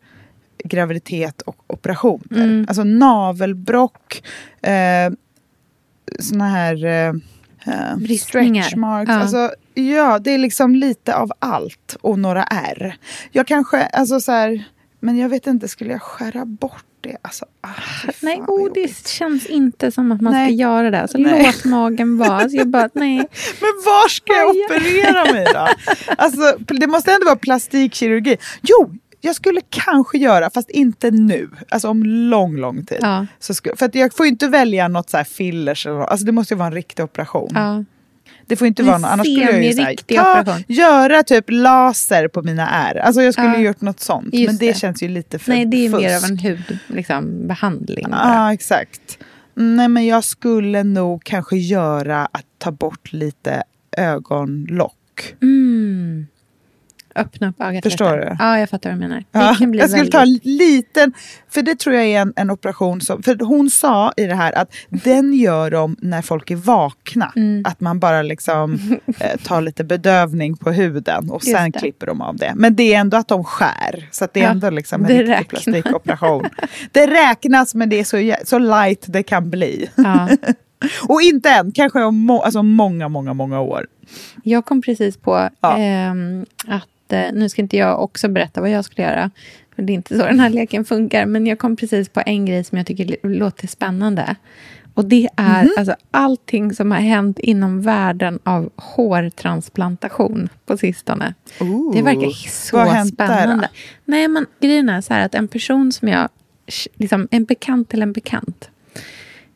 graviditet och operationer. Mm. Alltså navelbrock, eh, såna här eh, eh, stretch marks. Ja. Alltså, ja, det är liksom lite av allt och några R. Jag kanske, alltså så här, Men jag vet inte, skulle jag skära bort det? Alltså, ah, fy fan Nej, det känns inte som att man Nej. ska göra det. Så Nej. låt magen vara. Alltså, jag bara, nej. (laughs) Men var ska jag Aj. operera mig då? Alltså, det måste ändå vara plastikkirurgi. Jo, jag skulle kanske göra, fast inte nu. Alltså om lång, lång tid. Ja. Så skulle, för jag får ju inte välja något så här fillers. Eller, alltså det måste ju vara en riktig operation. Ja. Det får inte vara något. Annars skulle jag ju så här, semi-riktig ta, operation. göra typ laser på mina ärr. Alltså jag skulle Ja. ju gjort något sånt. Men det, det. känns ju lite för Nej, det är fusk. mer av en hudbehandling. Liksom. Ja, exakt. Nej, men jag skulle nog kanske göra att ta bort lite ögonlock. Mm. Öppna upp ögat Förstår lite. du? Ja, jag fattar vad du menar. Ja, jag skulle väldigt... ta en liten, för det tror jag är en, en operation som, för hon sa i det här att den gör de när folk är vakna. Mm. Att man bara liksom (laughs) eh, tar lite bedövning på huden och Just sen det. klipper de av det. Men det är ändå att de skär, så det är Ja, ändå liksom en riktig plastikoperation. det räknas men det är så, så light det kan bli. Ja. (laughs) Och inte än, kanske om må, alltså många, många, många år. Jag kom precis på Ja. ehm, att, eh, nu ska inte jag också berätta vad jag skulle göra, för det är inte så den här leken funkar, men jag kom precis på en grej som jag tycker låter spännande. Och det är Mhm. alltså allting som har hänt inom världen av hårtransplantation på sistone. det verkar så spännande. Nej, men grejen är så här att en person som jag, liksom en bekant till en bekant,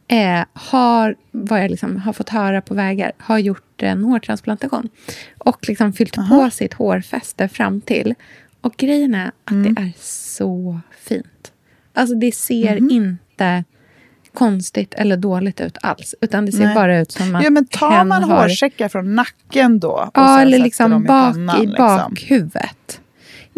eh, har, vad jag liksom har fått höra på vägar, har gjort en hårtransplantation. Och liksom fyllt på sitt hårfäste fram till. Och grejen är att Mm. det är så fint. Alltså det ser Mhm. inte konstigt eller dåligt ut alls. Utan det ser Nej. bara ut som att Ja, men tar man har... hårsäckar från nacken då? och Ja, eller liksom bak pannan, i liksom?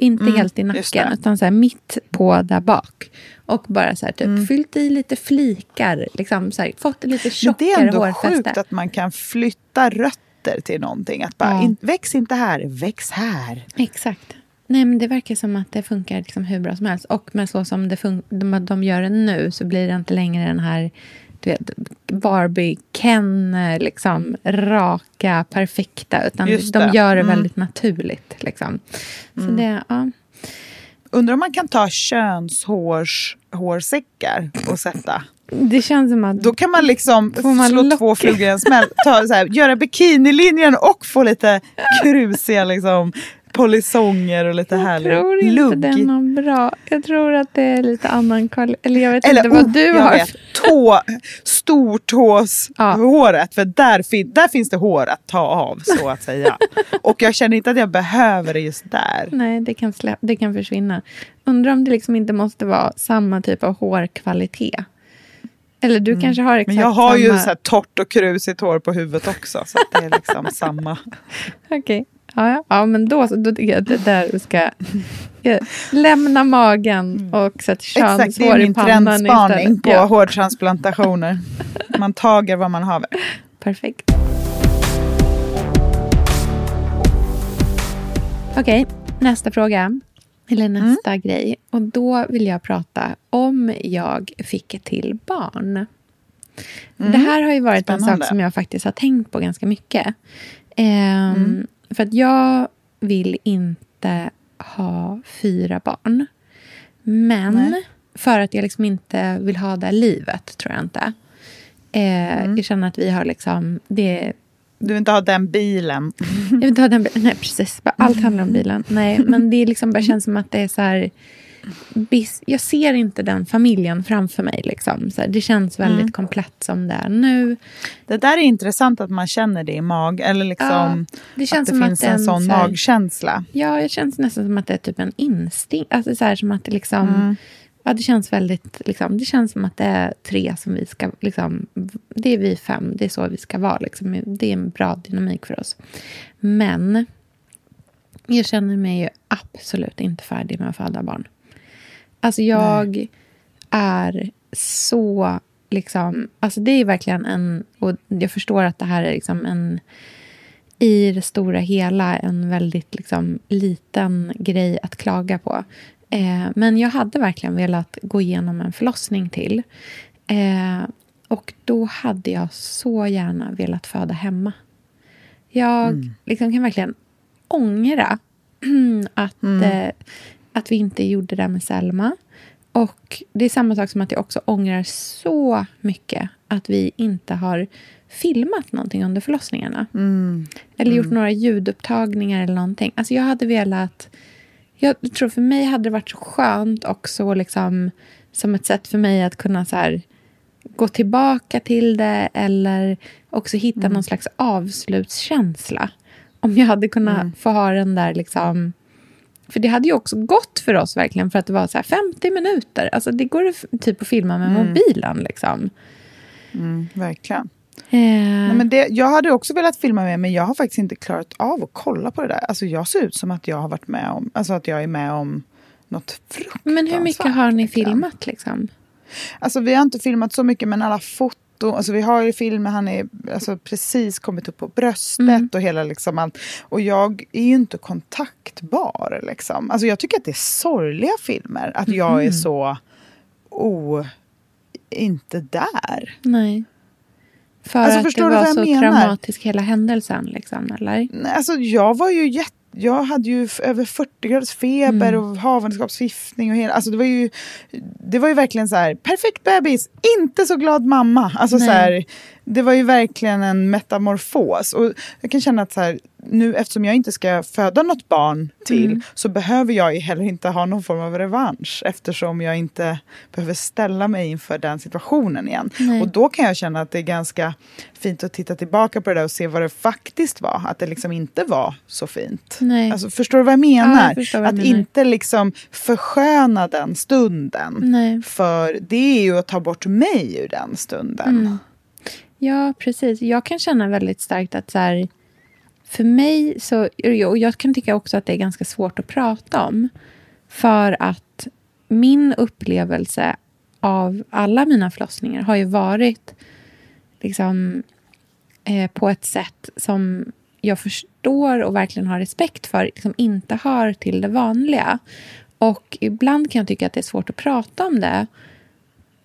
Inte Mm, helt i nacken, utan så här mitt på där bak. Och bara så här, typ, Mm. fyllt i lite flikar. Liksom, så här, fått lite Men tjockare det är ändå hårfäste. sjukt att man kan flytta rötter till någonting. Att bara, Ja. in, väx inte här, väx här. Exakt. Nej, men det verkar som att det funkar liksom hur bra som helst. Och med så som det fun- de, de gör det nu så blir det inte längre den här du vet, Barbie-Ken, eh, liksom, raka, perfekta. Utan de gör det Mm. väldigt naturligt. Liksom. Så det, ja. Undrar om man kan ta könshårs hårsäckar och sätta. det känns som att... Då kan man liksom man slå lock- två flugor i en smäll. Ta, så här, göra bikinilinjen och få lite (laughs) krusiga liksom, polisonger och lite jag härlig tror inte lugg. det är någon bra. Jag tror att det är lite annan kvalitet. Eller jag vet Eller inte vad oh, du jag har. vet, tå, stortåshåret. För där, fin, där finns det hår att ta av så att säga. Och jag känner inte att jag behöver det just där. Nej, det kan, slä- det kan försvinna. Undrar om det liksom inte måste vara samma typ av hårkvalitet. Eller du kanske har exakt Mm. Men jag har ju samma... så här torrt och krusigt hår på huvudet också. Så att det är liksom (laughs) samma. Okej. Ja, ja. ja, men då, så- då tycker jag att det där du ska lämna magen och sätta Mm. Exakt, det är könshår i min pannan trendspaning på Ja, hårtransplantationer. Man tager vad man haver. perfekt. Okej, nästa fråga. Eller Mm. nästa grej. Och då vill jag prata om jag fick ett till barn. Det här har ju varit en Mm. Spännande. sak som jag faktiskt har tänkt på ganska mycket. Ehm, För att jag vill inte ha fyra barn. Men Nej. för att jag liksom inte vill ha det livet, tror jag inte. Eh, Mm. Jag känner att vi har liksom... Det, Du vill inte ha den bilen. jag vill inte ha den bilen. Nej, precis. Allt handlar om bilen. Nej, men det liksom bara känns som att det är så här... Jag ser inte den familjen framför mig. Liksom. Så det känns väldigt Mm. komplett som det är nu. Det där är intressant att man känner det i mag. Eller liksom Ja, det känns att det som finns att en den sån så här- magkänsla. Ja, jag känns nästan som att det är typ en instinkt. Alltså så här, som att det liksom... Mm. Ja, det känns väldigt... Liksom, det känns som att det är tre som vi ska... Liksom, det är vi fem, det är så vi ska vara. Liksom. Det är en bra dynamik för oss. Men jag känner mig ju absolut inte färdig med att föda barn. Alltså jag är så... Liksom, alltså det är verkligen en... Och jag förstår att det här är liksom en i det stora hela en väldigt liksom, liten grej att klaga på. Eh, men jag hade verkligen velat gå igenom en förlossning till. Eh, och då hade jag så gärna velat föda hemma. Jag liksom kan verkligen ångra (clears throat) att... Eh, att vi inte gjorde det med Selma. Och det är samma sak som att jag också ångrar så mycket att vi inte har filmat någonting under förlossningarna. Eller gjort några ljudupptagningar eller någonting. Alltså jag hade velat... Jag tror för mig hade det varit så skönt också liksom, som ett sätt för mig att kunna så här, gå tillbaka till det eller också hitta någon slags avslutskänsla. Om jag hade kunnat få ha den där liksom... För det hade ju också gått för oss verkligen för att det var så här 50 minuter. Alltså det går typ att filma med mobilen liksom. Verkligen. Eh, Nej, men det, jag hade också velat filma med men jag har faktiskt inte klarat av att kolla på det där. Alltså jag ser ut som att jag har varit med om, alltså att jag är med om något fruktansvärt. men hur mycket har ni verkligen. filmat liksom? Alltså vi har inte filmat så mycket men alla foton, alltså vi har ju filmer, han är alltså, precis kommit upp på bröstet Mm. och hela liksom allt. Och jag är ju inte kontaktbar liksom. Alltså jag tycker att det är sorgliga filmer, att jag Mm. är så o... inte där. Nej. För Alltså, att det var så menar? traumatisk hela händelsen liksom, eller? Alltså jag var ju jätte jag hade ju över 40 graders feber Mm. och havandeskapsförgiftning och hela, alltså det var ju, det var ju verkligen så här, perfekt bebis, inte så glad mamma. Alltså så här, det var ju verkligen en metamorfos. Och jag kan känna att så här, nu eftersom jag inte ska föda något barn till Mm. så behöver jag ju heller inte ha någon form av revansch eftersom jag inte behöver ställa mig inför den situationen igen. Nej. Och då kan jag känna att det är ganska fint att titta tillbaka på det där och se vad det faktiskt var. Att det liksom inte var så fint. Nej. Alltså, förstår du vad jag Ja, menar? jag förstår vad att menar. inte liksom försköna den stunden. Nej. För det är ju att ta bort mig ur den stunden. Mm. Ja, precis. Jag kan känna väldigt starkt att så här, för mig så, och jag kan tycka också att det är ganska svårt att prata om. För att min upplevelse av alla mina förlossningar har ju varit liksom, eh, på ett sätt som jag förstår och verkligen har respekt för, liksom inte hör till det vanliga. Och ibland kan jag tycka att det är svårt att prata om det.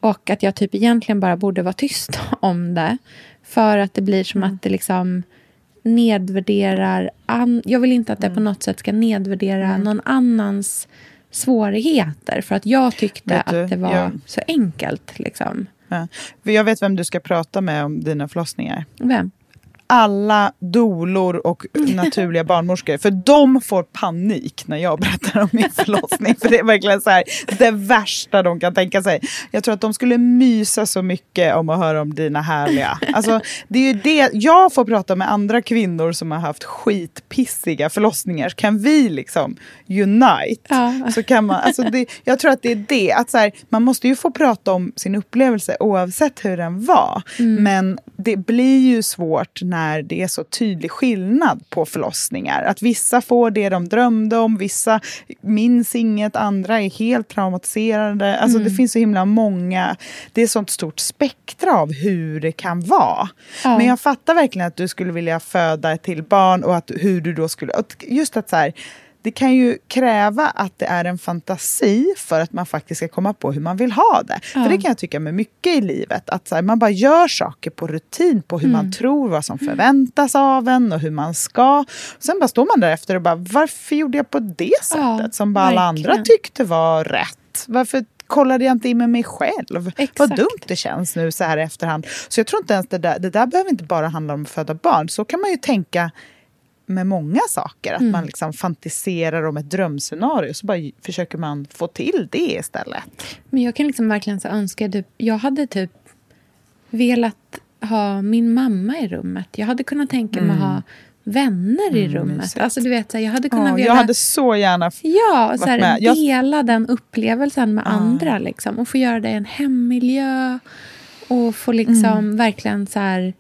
Och att jag typ egentligen bara borde vara tyst (laughs) om det. För att det blir som Mm. att det liksom nedvärderar... An- jag vill inte att Mm. det på något sätt ska nedvärdera någon annans svårigheter. För att jag tyckte du, att det var jag- så enkelt. Liksom. Ja. Jag vet vem du ska prata med om dina förlossningar. Vem? Alla dolor och naturliga barnmorskor. För de får panik när jag berättar om min (laughs) förlossning. För det är verkligen så här, det värsta de kan tänka sig. Jag tror att de skulle mysa så mycket om att höra om dina härliga. Alltså, det är ju det. Jag får prata med andra kvinnor som har haft skitpissiga förlossningar. Kan vi liksom unite. Ja. Så kan man, alltså det, jag tror att det är det. Att så här, man måste ju få prata om sin upplevelse oavsett hur den var. Men det blir ju svårt när det är så tydlig skillnad på förlossningar. Att vissa får det de drömde om, vissa minns inget, andra är helt traumatiserade. Alltså det finns så himla många, det är sånt stort spektra av hur det kan vara. Ja. Men jag fattar verkligen att du skulle vilja föda ett till barn och att, hur du då skulle, just att så här, det kan ju kräva att det är en fantasi för att man faktiskt ska komma på hur man vill ha det. För det kan jag tycka med mycket i livet. Att här, man bara gör saker på rutin, på hur Mm. man tror, vad som förväntas av en och hur man ska. Sen bara står man där efter och bara, varför gjorde jag på det sättet? Ja, som bara alla andra tyckte var rätt. Varför kollade jag inte in med mig själv? Exakt. Vad dumt det känns nu så här i efterhand. Så jag tror inte ens det där, det där behöver inte bara handla om att föda barn. Så kan man ju tänka med många saker. Att man liksom fantiserar om ett drömscenario så bara försöker man få till det istället. Men jag kan liksom verkligen så önska... Typ, jag hade typ velat ha min mamma i rummet. Jag hade kunnat tänka mig att ha vänner i rummet. Mm. mysigt. Alltså, du vet, så här, jag hade kunnat Ja, vilja... jag hade så gärna... Ja, så här, med. Jag- dela den upplevelsen med andra. Liksom, och få göra det i en hemmiljö. Och få liksom Mm. verkligen så här...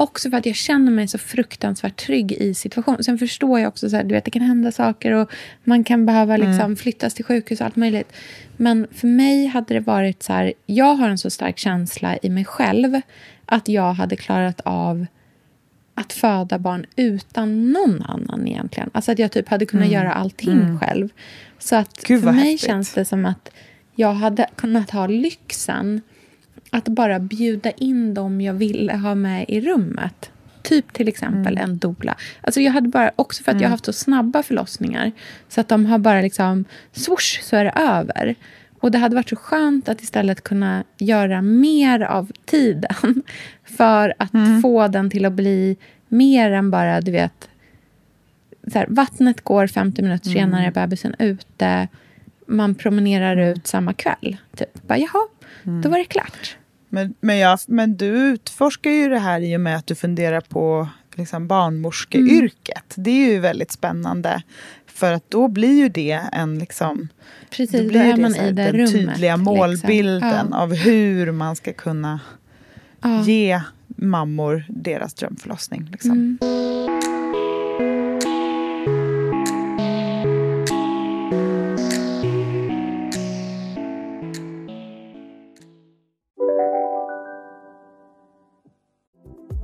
Också för att jag känner mig så fruktansvärt trygg i situationen. Sen förstår jag också att det kan hända saker och man kan behöva Mm. liksom flyttas till sjukhus och allt möjligt. Men för mig hade det varit så här... Jag har en så stark känsla i mig själv att jag hade klarat av att föda barn utan någon annan egentligen. Alltså att jag typ hade kunnat göra allting själv. Så att Gud, för mig häftigt. känns det som att jag hade kunnat ha lyxen att bara bjuda in dem jag ville ha med i rummet. Typ till exempel en doula. Alltså jag hade bara, också för att jag har haft så snabba förlossningar. Så att de har bara liksom, swoosh så är det över. Och det hade varit så skönt att istället kunna göra mer av tiden. (laughs) För att få den till att bli mer än bara, du vet, så här, vattnet går 50 minuter senare, är bebisen ute. Man promenerar ut samma kväll. Typ. Bara, jaha, då var det klart. Men, men, jag, men du utforskar ju det här i och med att du funderar på liksom barnmorskeyrket. Det är ju väldigt spännande. För att då blir ju det en liksom... Precis, då då blir är det man i den rummet, tydliga liksom. målbilden Ja. av hur man ska kunna Ja. ge mammor deras drömförlossning. Liksom. Mm.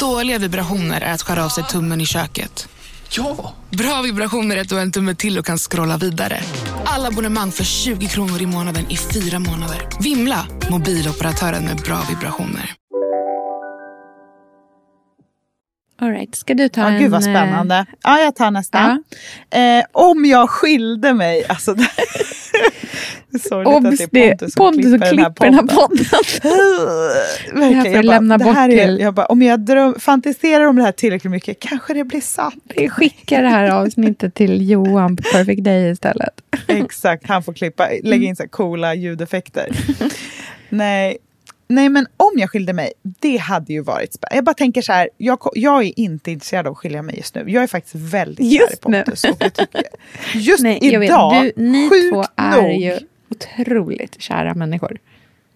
Dåliga vibrationer är att skära av sig tummen i köket. Ja! Bra vibrationer är att du har en tumme till och kan scrolla vidare. Alla abonnemang för 20 kronor i månaden i fyra månader. Vimla! Mobiloperatören med bra vibrationer. All right. Ska du ta Ja, en... gud vad eh, spännande. Ja, jag tar nästa. Eh, om jag skilde mig... Alltså, (laughs) (laughs) sorgligt Obs, att det är Pontus som klipper den här podden. (laughs) Det här Jag lämna bort här är, jag bara, om jag dröm, fantiserar om det här tillräckligt mycket kanske det blir sant. Vi skickar det här (laughs) avsnittet till Johan på Perfect Day istället. Exakt, han får klippa, lägga in så coola ljudeffekter. (laughs) Nej. Nej, men om jag skilde mig, det hade ju varit spännande. Jag bara tänker så här, jag, jag är inte intresserad av att skilja mig just nu. Jag är faktiskt väldigt kär i Just nu. Pontus. Och jag tycker, just Nej, jag idag, vet, du, ni sjukt två är nog, ju otroligt kära människor.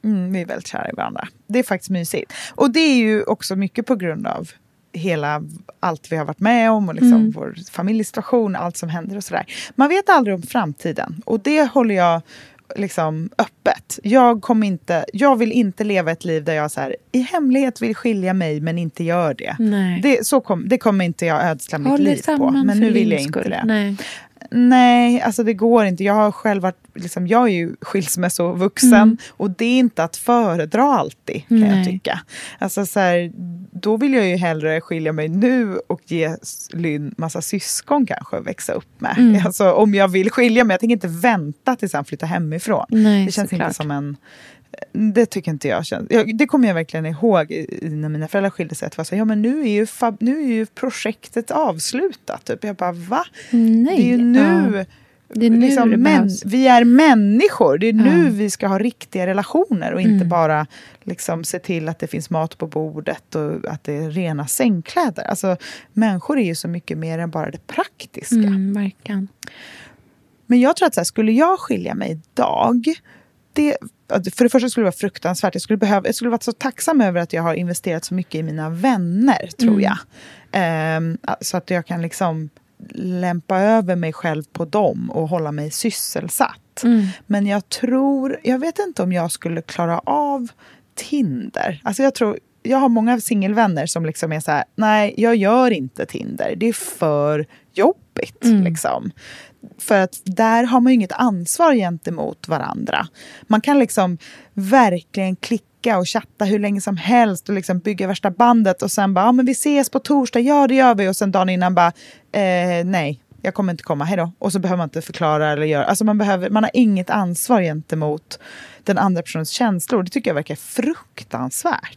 Mm, vi är väldigt kära i varandra. Det är faktiskt mysigt. Och det är ju också mycket på grund av hela allt vi har varit med om och liksom vår familjesituation, allt som händer och sådär. Man vet aldrig om framtiden och det håller jag liksom öppet. Jag, kommer inte, jag vill inte leva ett liv där jag så här, i hemlighet vill skilja mig men inte gör det. Nej. Det, så kom, det kommer inte jag ödsla mitt Håll er liv på. Men nu vill jag inte skull. det. Nej. Nej, alltså det går inte. Jag har själv varit, liksom, jag är ju skilsmässovuxen och det är inte att föredra alltid kan jag Nej. tycka. Alltså så här, då vill jag ju hellre skilja mig nu och ge Lynn massa syskon kanske att växa upp med. Alltså om jag vill skilja mig, jag tänker inte vänta tills han flyttar hemifrån. Nej, det känns inte som en det tycker inte jag känns. Det kommer jag verkligen ihåg i- när mina föräldrar skilde sig. Att var så, ja, men nu är, ju fab, nu är ju projektet avslutat. Typ. Jag bara, va? Nej. Det är ju nu. Ja. Det är nu liksom, det behövs. vi är människor. Det är nu Ja. vi ska ha riktiga relationer och inte Mm. bara liksom, se till att det finns mat på bordet och att det är rena sängkläder. Alltså, människor är ju så mycket mer än bara det praktiska. Mm, verkligen. Men jag tror att så här, skulle jag skilja mig idag det, för det första skulle det vara fruktansvärt. Jag skulle, behöva, jag skulle vara så tacksam över att jag har investerat så mycket i mina vänner, tror Mm. jag. Ehm, så att jag kan liksom lämpa över mig själv på dem och hålla mig sysselsatt. Mm. Men jag tror, jag vet inte om jag skulle klara av Tinder. Alltså jag tror, jag har många singelvänner som liksom är så här, nej jag gör inte Tinder, det är för jobbigt. Mm. Liksom. För att där har man ju inget ansvar gentemot varandra. Man kan liksom verkligen klicka och chatta hur länge som helst och liksom bygga värsta bandet och sen bara, ja men vi ses på torsdag, ja det gör vi. Och sen dagen innan bara, eh, nej, jag kommer inte komma, hej då. Och så behöver man inte förklara eller göra, alltså man, behöver, man har inget ansvar gentemot den andra personens känslor. Det tycker jag verkar fruktansvärt.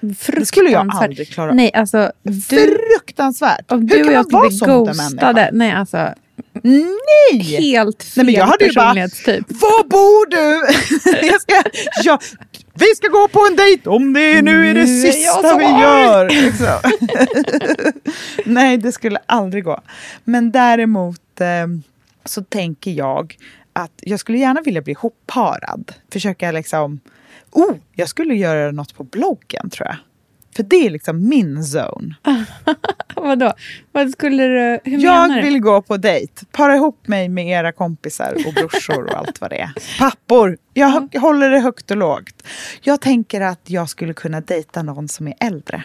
Det skulle jag Fruktansvärt. aldrig klara. Nej, alltså du, Fruktansvärt! om Hur du kan och jag man vara skulle så bli mot en människa? Nej, alltså Nej! helt fel Nej, men jag hade ju bara, personlighetstyp. var bor du? (laughs) jag ska, ja, vi ska gå på en dejt om det nu är det Nu är jag sista så vi gör. Liksom. (laughs) Nej, det skulle aldrig gå. Men däremot eh, så tänker jag att jag skulle gärna vilja bli hopparad. Försöka liksom, oh, jag skulle göra något på bloggen tror jag. För det är liksom min zone. (laughs) Vadå? Vad skulle du... Hur Jag menar du? vill gå på dejt. Para ihop mig med era kompisar och brorsor och allt vad det är. Pappor. Jag hö- håller det högt och lågt. Jag tänker att jag skulle kunna dejta någon som är äldre.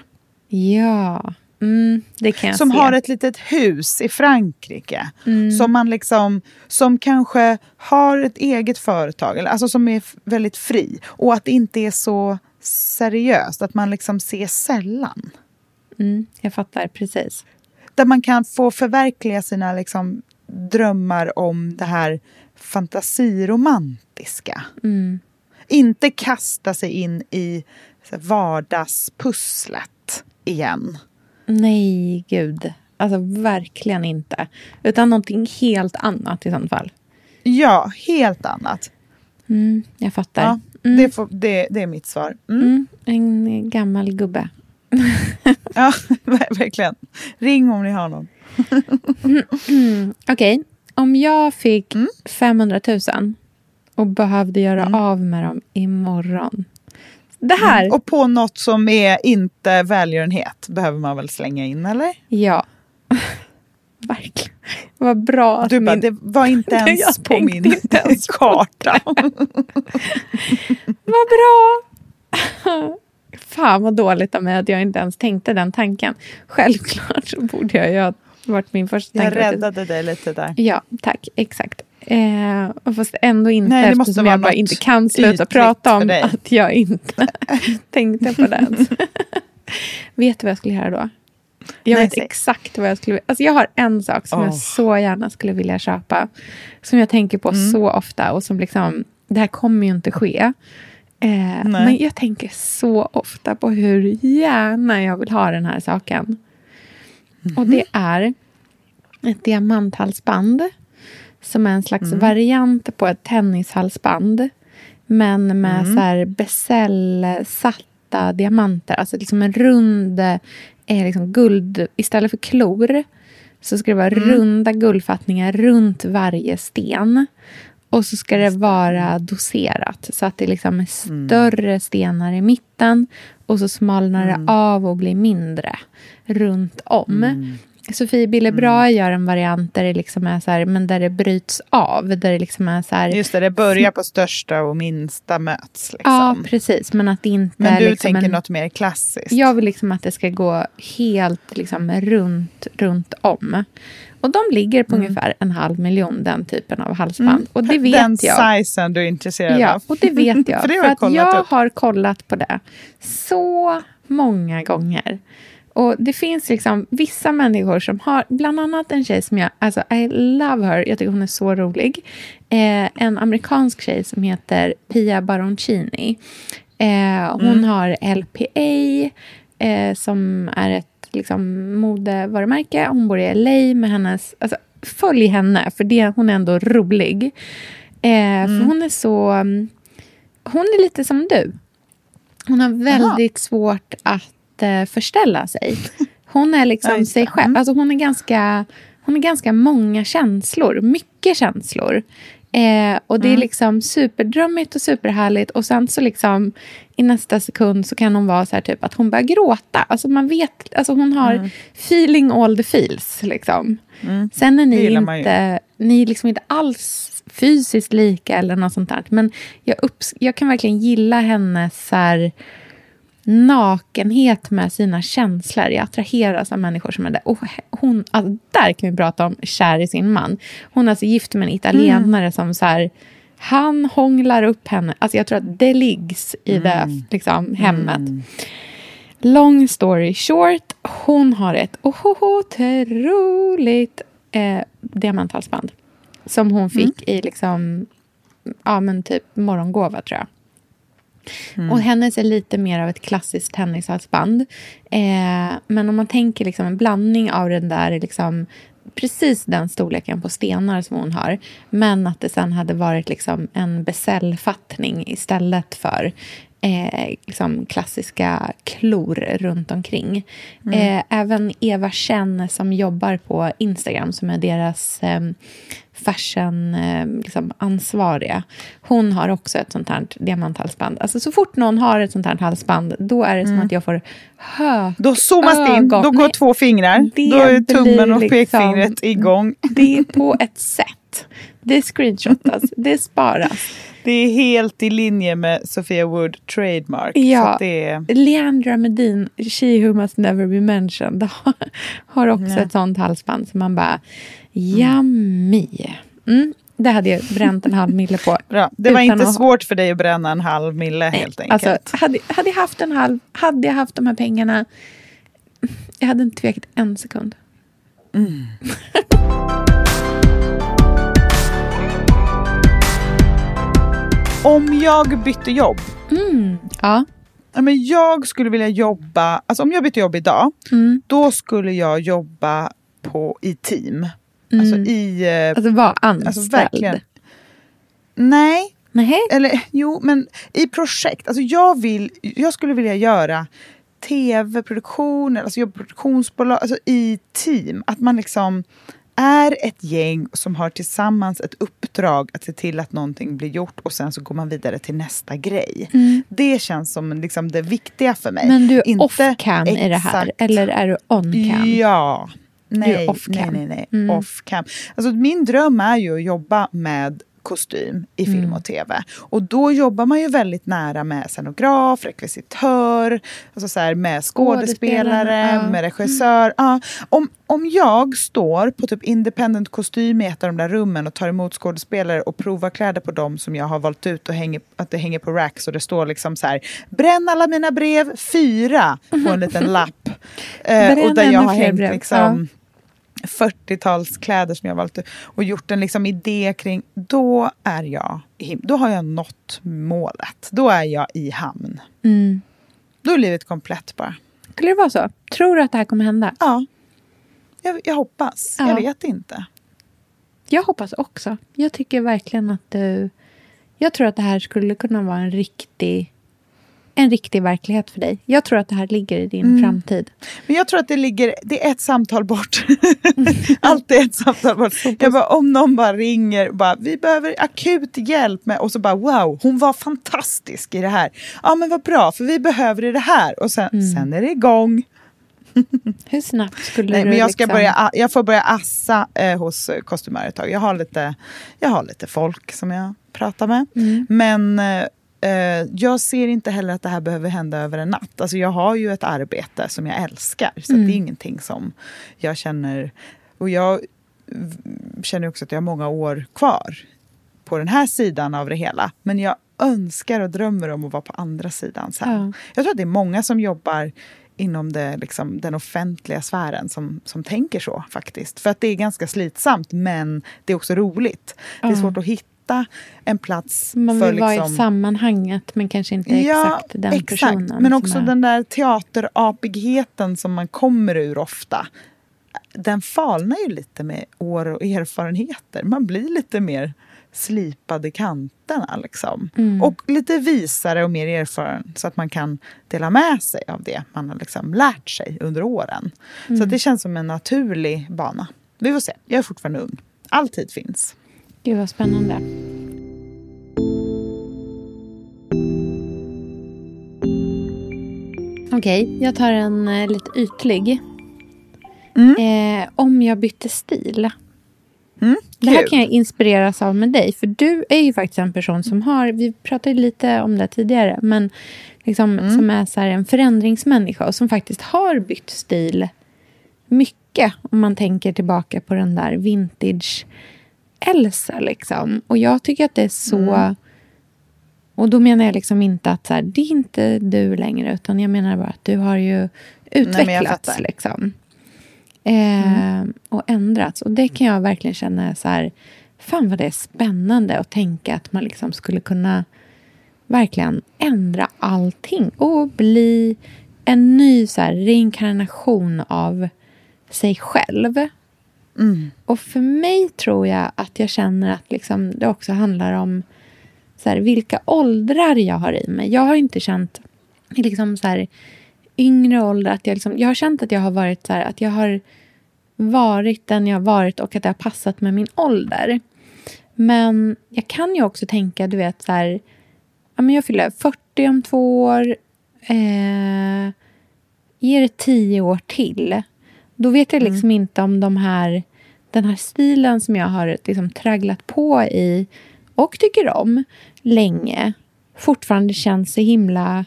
Ja, mm, det kan jag Som se. har ett litet hus i Frankrike. Mm. Som man liksom, som kanske har ett eget företag. Alltså som är väldigt fri. Och att det inte är så seriöst. Att man liksom ser sällan. Mm, jag fattar precis. Där man kan få förverkliga sina liksom, drömmar om det här fantasiromantiska. Mm. Inte kasta sig in i här, vardagspusslet igen. Nej, gud. Alltså verkligen inte. Utan någonting helt annat i sånt fall. Ja, helt annat. Mm, jag fattar. Ja, Mm. det, får, det, det är mitt svar. Mm. Mm, en gammal gubbe. (laughs) Ja, verkligen. Ring om ni har någon. Mm, (clears throat) Okej, om jag fick Mm. 500 000 och behövde göra av med dem imorgon. Det här, Mm. Och på något som är inte välgörenhet behöver man väl slänga in, eller? ja. (laughs) Verkligen. Vad bra att Du bara, min... det var inte (laughs) Jag ens på min inte ens karta. (laughs) Vad bra! Fan vad dåligt av mig att jag inte ens tänkte den tanken. Självklart så borde jag ju ha varit min första Jag tanke. räddade dig lite där. Ja, tack. Exakt. Eh, fast ändå inte Nej, det eftersom jag bara inte kan sluta prata om att jag inte (laughs) tänkte på det. vet du vad jag skulle göra då? Jag Nej, vet säg. exakt vad jag skulle Alltså jag har en sak som jag Åh. så gärna skulle vilja köpa. Som jag tänker på Mm. så ofta och som liksom, det här kommer ju inte ske. Eh, men jag tänker så ofta på hur gärna jag vill ha den här saken. Och Mhm. det är ett diamanthalsband. Som är en slags Mm. variant på ett tennishalsband. Men med Mm. så här besällsatta diamanter. Alltså liksom en rund eh, liksom guld. Istället för klor så ska det vara Mm. runda guldfattningar runt varje sten. Och så ska det vara doserat så att det liksom är större stenar i mitten och så smalnar det av och blir mindre runt om. Sofie Billebra gör en variant där det liksom är så här, men där det bryts av. Där det liksom är så här, Just det, det börjar på största och minsta möts. Liksom. Ja, precis. Men att inte Men du liksom tänker en, något mer klassiskt? Jag vill liksom att det ska gå helt liksom runt, runt om. Och de ligger på ungefär en halv miljon, den typen av halsband. Mm. Och det vet Den jag. sizen du är intresserad Ja, av? och det vet (laughs) jag. För det har för jag att jag upp. har kollat på det så många gånger. Och det finns liksom vissa människor som har, bland annat en tjej som jag, alltså I love her, jag tycker hon är så rolig. Eh, en amerikansk tjej som heter Pia Baroncini. Eh, hon Mm. har LPA eh, som är ett liksom, modevarumärke. Hon bor i LA med hennes, alltså följ henne för det, hon är ändå rolig. Eh, För hon är så, mm, hon är lite som du. Hon har väldigt svårt att eh, förställa sig. Hon är Ja, liksom just sig själv. Alltså hon är ganska, hon är ganska många känslor. Mycket känslor. Eh, och det är liksom superdrömmigt och superhärligt. Och sen så liksom i nästa sekund så kan hon vara så här typ att hon börjar gråta. Alltså man vet, alltså hon har feeling all the feels liksom. Sen är ni inte, ni är liksom inte alls fysiskt lika eller något sånt där. Men jag, upps- jag kan verkligen gilla hennes så här, nakenhet med sina känslor. Jag attraheras av människor som är där. Och hon, alltså, där kan vi prata om kär i sin man. Hon är alltså gift med en italienare som så här, han hånglar upp henne. Alltså jag tror att det liggs i det liksom, hemmet. Long story short, hon har ett otroligt eh, diamanthalsband. Som hon fick i liksom, ja men typ morgongåva tror jag. Och hennes är lite mer av ett klassiskt tennishalsband. Eh, men om man tänker liksom en blandning av den där liksom precis den storleken på stenar som hon har. Men att det sen hade varit liksom en besällfattning istället för eh, liksom klassiska klor runt omkring. Eh, även Eva Chen som jobbar på Instagram som är deras eh, fashion eh, liksom, ansvariga. Hon har också ett sånt här diamanthalsband. Alltså så fort någon har ett sånt här halsband, då är det som att jag får hö Då zoomas det in, då går Nej, två fingrar. Då är tummen och liksom- pekfingret igång. Det är på ett sätt. Det screenshotas, (laughs) det sparas. Det är helt i linje med Sofia Wood trademark. Ja. Det är... Leandra Medin, She Who Must Never Be Mentioned, (laughs) har, också Nej. ett sånt halsband som man bara, yummy. Mm, det hade jag bränt en halv mille på. Bra. Det var inte att- svårt för dig att bränna en halv mille helt enkelt. Alltså, hade, hade jag haft en halv, hade jag haft de här pengarna, jag hade inte tvekat en sekund. (laughs) Om jag bytte jobb. Mm. Ja. Men jag skulle vilja jobba, alltså om jag bytte jobb idag, Mm. då skulle jag jobba på, i team. Alltså i... eh, Alltså vara anställd. Alltså verkligen. Nej, Nej. eller jo, men i projekt. Alltså jag, vill, jag skulle vilja göra tv-produktion, alltså jobba produktionsbolag, alltså i team. Att man liksom är ett gäng som har tillsammans ett uppdrag att se till att någonting blir gjort och sen så går man vidare till nästa grej. Det känns som liksom det viktiga för mig. Men du är Inte off-cam i det här, eller är du on-cam? Ja. Nej, off-cam. nej, nej, nej. Mm. Off-cam. Alltså, min dröm är ju att jobba med kostym i film Mm. och tv. Och då jobbar man ju väldigt nära med scenograf, rekvisitör, alltså så här, med skådespelare, ja. med regissör. Ja. Om, om jag står på typ independent kostym i ett av de där rummen och tar emot skådespelare och provar kläder på dem som jag har valt ut och hänger, att det hänger på racks och det står liksom så här bränn alla mina brev, fyra på en liten (laughs) lapp. Eh, och där jag har hängt liksom 40-talskläder som jag valt och gjort en liksom idé kring, då är jag då har jag nått målet. Då är jag i hamn. Mm. Då är livet komplett bara. Skulle det vara så? Tror du att det här kommer hända? Ja, jag, jag hoppas. Ja. Jag vet inte. Jag hoppas också. Jag tycker verkligen att du... Jag tror att det här skulle kunna vara en riktig, en riktig verklighet för dig. Jag tror att det här ligger i din Mm. framtid. Men jag tror att det ligger, det är ett samtal bort. (laughs) (laughs) Allt är ett samtal bort. Jag bara, om någon bara ringer och bara, vi behöver akut hjälp med, och så bara wow, hon var fantastisk i det här. Ja men vad bra, för vi behöver det här. Och sen, Mm. sen är det igång. (laughs) Hur snabbt skulle Nej, du men jag, ska liksom... börja, jag får börja assa eh, hos eh, kostymörer ett tag. Jag har, lite, jag har lite folk som jag pratar med. Mm. Men eh, jag ser inte heller att det här behöver hända över en natt. Alltså, jag har ju ett arbete som jag älskar. Så Mm. det är ingenting som jag känner... Och jag känner också att jag har många år kvar på den här sidan av det hela. Men jag önskar och drömmer om att vara på andra sidan sen. Ja. Jag tror att det är många som jobbar inom det, liksom, den offentliga sfären som, som tänker så faktiskt. För att det är ganska slitsamt men det är också roligt. Det är Ja. svårt att hitta en plats Man för vill vara liksom... i sammanhanget men kanske inte exakt den exakt. personen. Men också är- den där teaterapigheten som man kommer ur ofta. Den falnar ju lite med år och erfarenheter. Man blir lite mer slipad i kanterna. Liksom. Mm. Och lite visare och mer erfaren så att man kan dela med sig av det man har liksom lärt sig under åren. Så Mm. att det känns som en naturlig bana. Vi får se. Jag är fortfarande ung. All tid finns. Gud vad spännande. Okej, jag tar en eh, lite ytlig. Eh, om jag bytte stil. Mm, Det här kan jag inspireras av med dig. För du är ju faktiskt en person som har, vi pratade lite om det tidigare, men liksom, Mm. som är så en förändringsmänniska och som faktiskt har bytt stil mycket. Om man tänker tillbaka på den där vintage Elsa. Liksom. Och jag tycker att det är så... Mm. Och då menar jag liksom inte att så här, det är inte du längre, utan jag menar bara att du har ju utvecklats. fattar. liksom. Eh, Och ändrats. Och det kan jag verkligen känna så här, fan vad det är spännande att tänka att man liksom skulle kunna verkligen ändra allting och bli en ny så här, reinkarnation av sig själv. Mm. Och för mig tror jag att jag känner att liksom det också handlar om så här, vilka åldrar jag har i mig. Jag har inte känt liksom så här, yngre ålder att jag liksom, jag har känt att jag har varit så här, att jag har varit den jag har varit och att det har passat med min ålder. Men jag kan ju också tänka, du vet, så här... Ja, men jag fyller 40 om två år. Eh, ger det tio år till. Då vet jag liksom inte om de här, den här stilen som jag har liksom tragglat på i och tycker om länge fortfarande känns så himla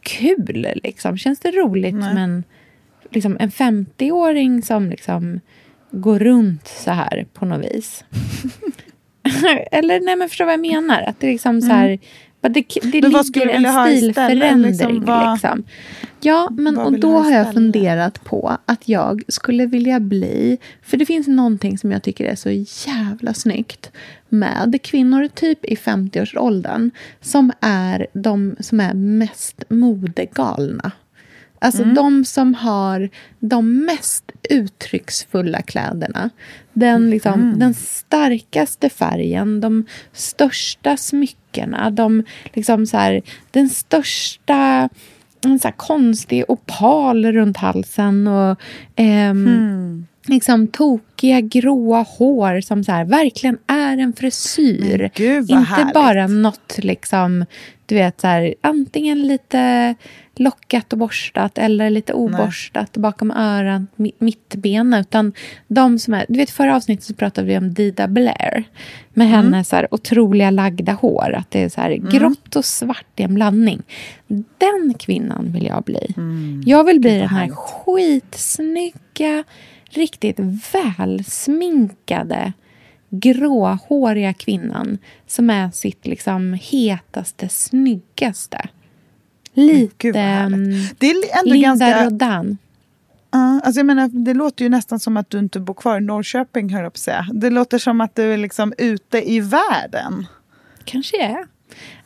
kul. Liksom. Känns det roligt Nej. men liksom en 50-åring som liksom går runt så här på något vis. (laughs) (laughs) Eller nej men förstår vad jag menar? Att det liksom så här... men Det, det Men vad ligger en stilförändring. Liksom, vad- liksom. Ja, men och då ha har jag funderat på att jag skulle vilja bli... För det finns någonting som jag tycker är så jävla snyggt med kvinnor typ i 50-årsåldern som är de som är mest modegalna. Alltså de som har de mest uttrycksfulla kläderna. Den, liksom, den starkaste färgen, de största smyckena, de, liksom så här, den största en så konstig opal runt halsen och ehm, liksom tokiga gråa hår som så här, verkligen är en frisyr. Gud, Inte härligt. bara något liksom, du vet så här, antingen lite lockat och borstat eller lite oborstat bakom örat, mi- mittbena. Utan de som är, du vet förra avsnittet så pratade vi om Dida Blair. Med Mm. hennes så här, otroliga lagda hår. Att det är så här grått och svart i en blandning. Den kvinnan vill jag bli. Mm. Jag vill bli den här skitsnygga, riktigt välsminkade gråhåriga kvinnan som är sitt liksom hetaste, snyggaste. Lite mm, Det är ändå Linda ganska... Rodan. Ja, alltså jag menar, det låter ju nästan som att du inte bor kvar i Norrköping, hör jag på säga. Det låter som att du är liksom ute i världen. Kanske är.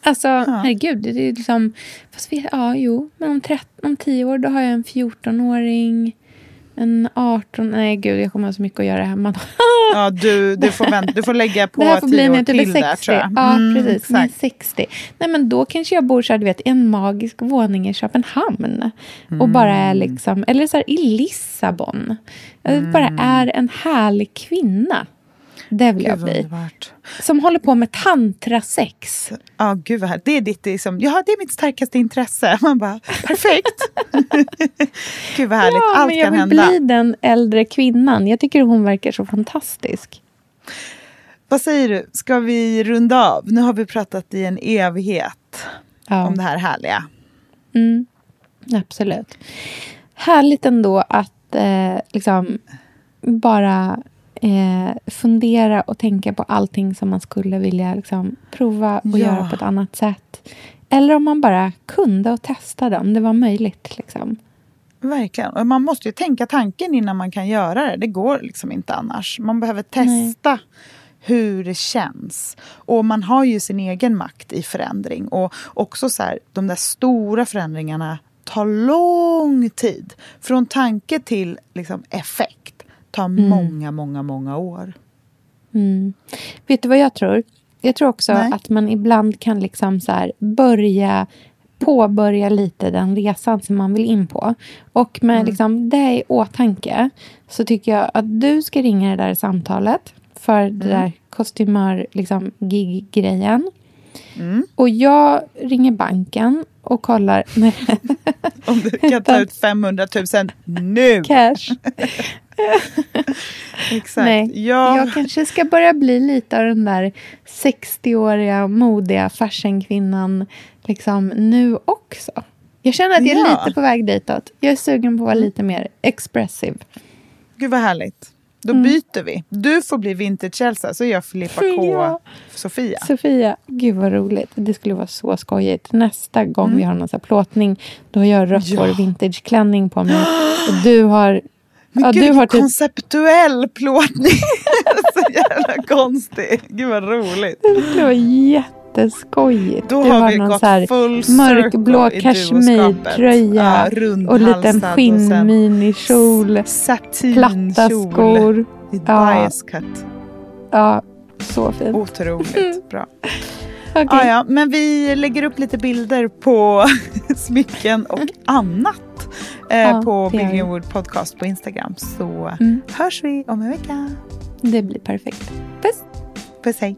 Alltså, herregud. Det är liksom... Fast vi, ja, jo. Men om, 13, om tio år då har jag en 14-åring. En 18... Nej, gud. Jag kommer ha så mycket att göra hemma då. Ja, du, du, får vänta, du får lägga (laughs) på det här får bli när jag typ till 60. där, tror jag. Ja, Mm, precis. Exakt. 60. Nej, men då kanske jag bor så här, du vet, i en magisk våning i Köpenhamn. Och bara är Mm. liksom... Eller så här, i Lissabon. Jag bara är en härlig kvinna. Det vill jag Gud, vad bli. underbart. Som håller på med tantrasex. Ja, gud vad. Det är ditt, liksom, ja, det är mitt starkaste intresse. (laughs) Man bara, perfekt. (laughs) gud vad härligt. Ja, Allt men jag kan vill hända. bli den äldre kvinnan. Jag tycker hon verkar så fantastisk. Vad säger du? Ska vi runda av? Nu har vi pratat i en evighet Ja. om det här härliga. Mm, absolut. Härligt ändå att eh, liksom bara eh, fundera och tänka på allting som man skulle vilja liksom, prova och Ja. göra på ett annat sätt. Eller om man bara kunde och testade om det var möjligt. Liksom. Verkligen. Och man måste ju tänka tanken innan man kan göra det. Det går liksom inte annars. Man behöver testa hur det känns. Och man har ju sin egen makt i förändring. Och också så här, de där stora förändringarna tar lång tid. Från tanke till liksom, effekt tar många, många, många år. Mm. Vet du vad jag tror? Jag tror också Nej. att man ibland kan liksom så här börja påbörja lite den resan som man vill in på. Och med liksom det i åtanke så tycker jag att du ska ringa det där samtalet för det där kostymör liksom, gig-grejen. Och jag ringer banken och kollar (laughs) Om du kan ta ut (laughs) 500 000 nu! cash. (laughs) Exakt. Nej, ja, Jag kanske ska börja bli lite av den där 60-åriga modiga fashionkvinnan liksom nu också. Jag känner att jag är Ja. lite på väg ditåt. Jag är sugen på att vara lite mer expressive. Gud vad härligt. Då byter vi. Du får bli vintage-Elsa så jag Filippa K. Ja. Sofia. Sofia, gud vad roligt. Det skulle vara så skojigt. Nästa gång vi har någon här plåtning, då har jag rött Ja. vintageklänning på mig. Och du har... Men ja, gud, du har typ, konceptuell plåtning. (laughs) så jävla konstig. Gud vad roligt. det vara jätteskojigt. Då du har vi någon gått så här full mörkblå kashmirtröja Ja, och liten skinnminikjol. Platta skor. I Ja. bias cut. Ja, så fint. Otroligt bra. Okay. Ah, ja, men vi lägger upp lite bilder på (laughs) smycken och annat eh, ah, på Billion Wood Podcast på Instagram. Så mm. hörs vi om en vecka. Det blir perfekt. Puss. Puss, hej.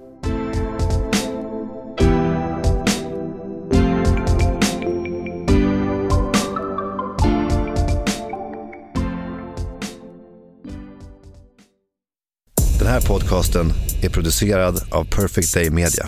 Den här podcasten är producerad av Perfect Day Media.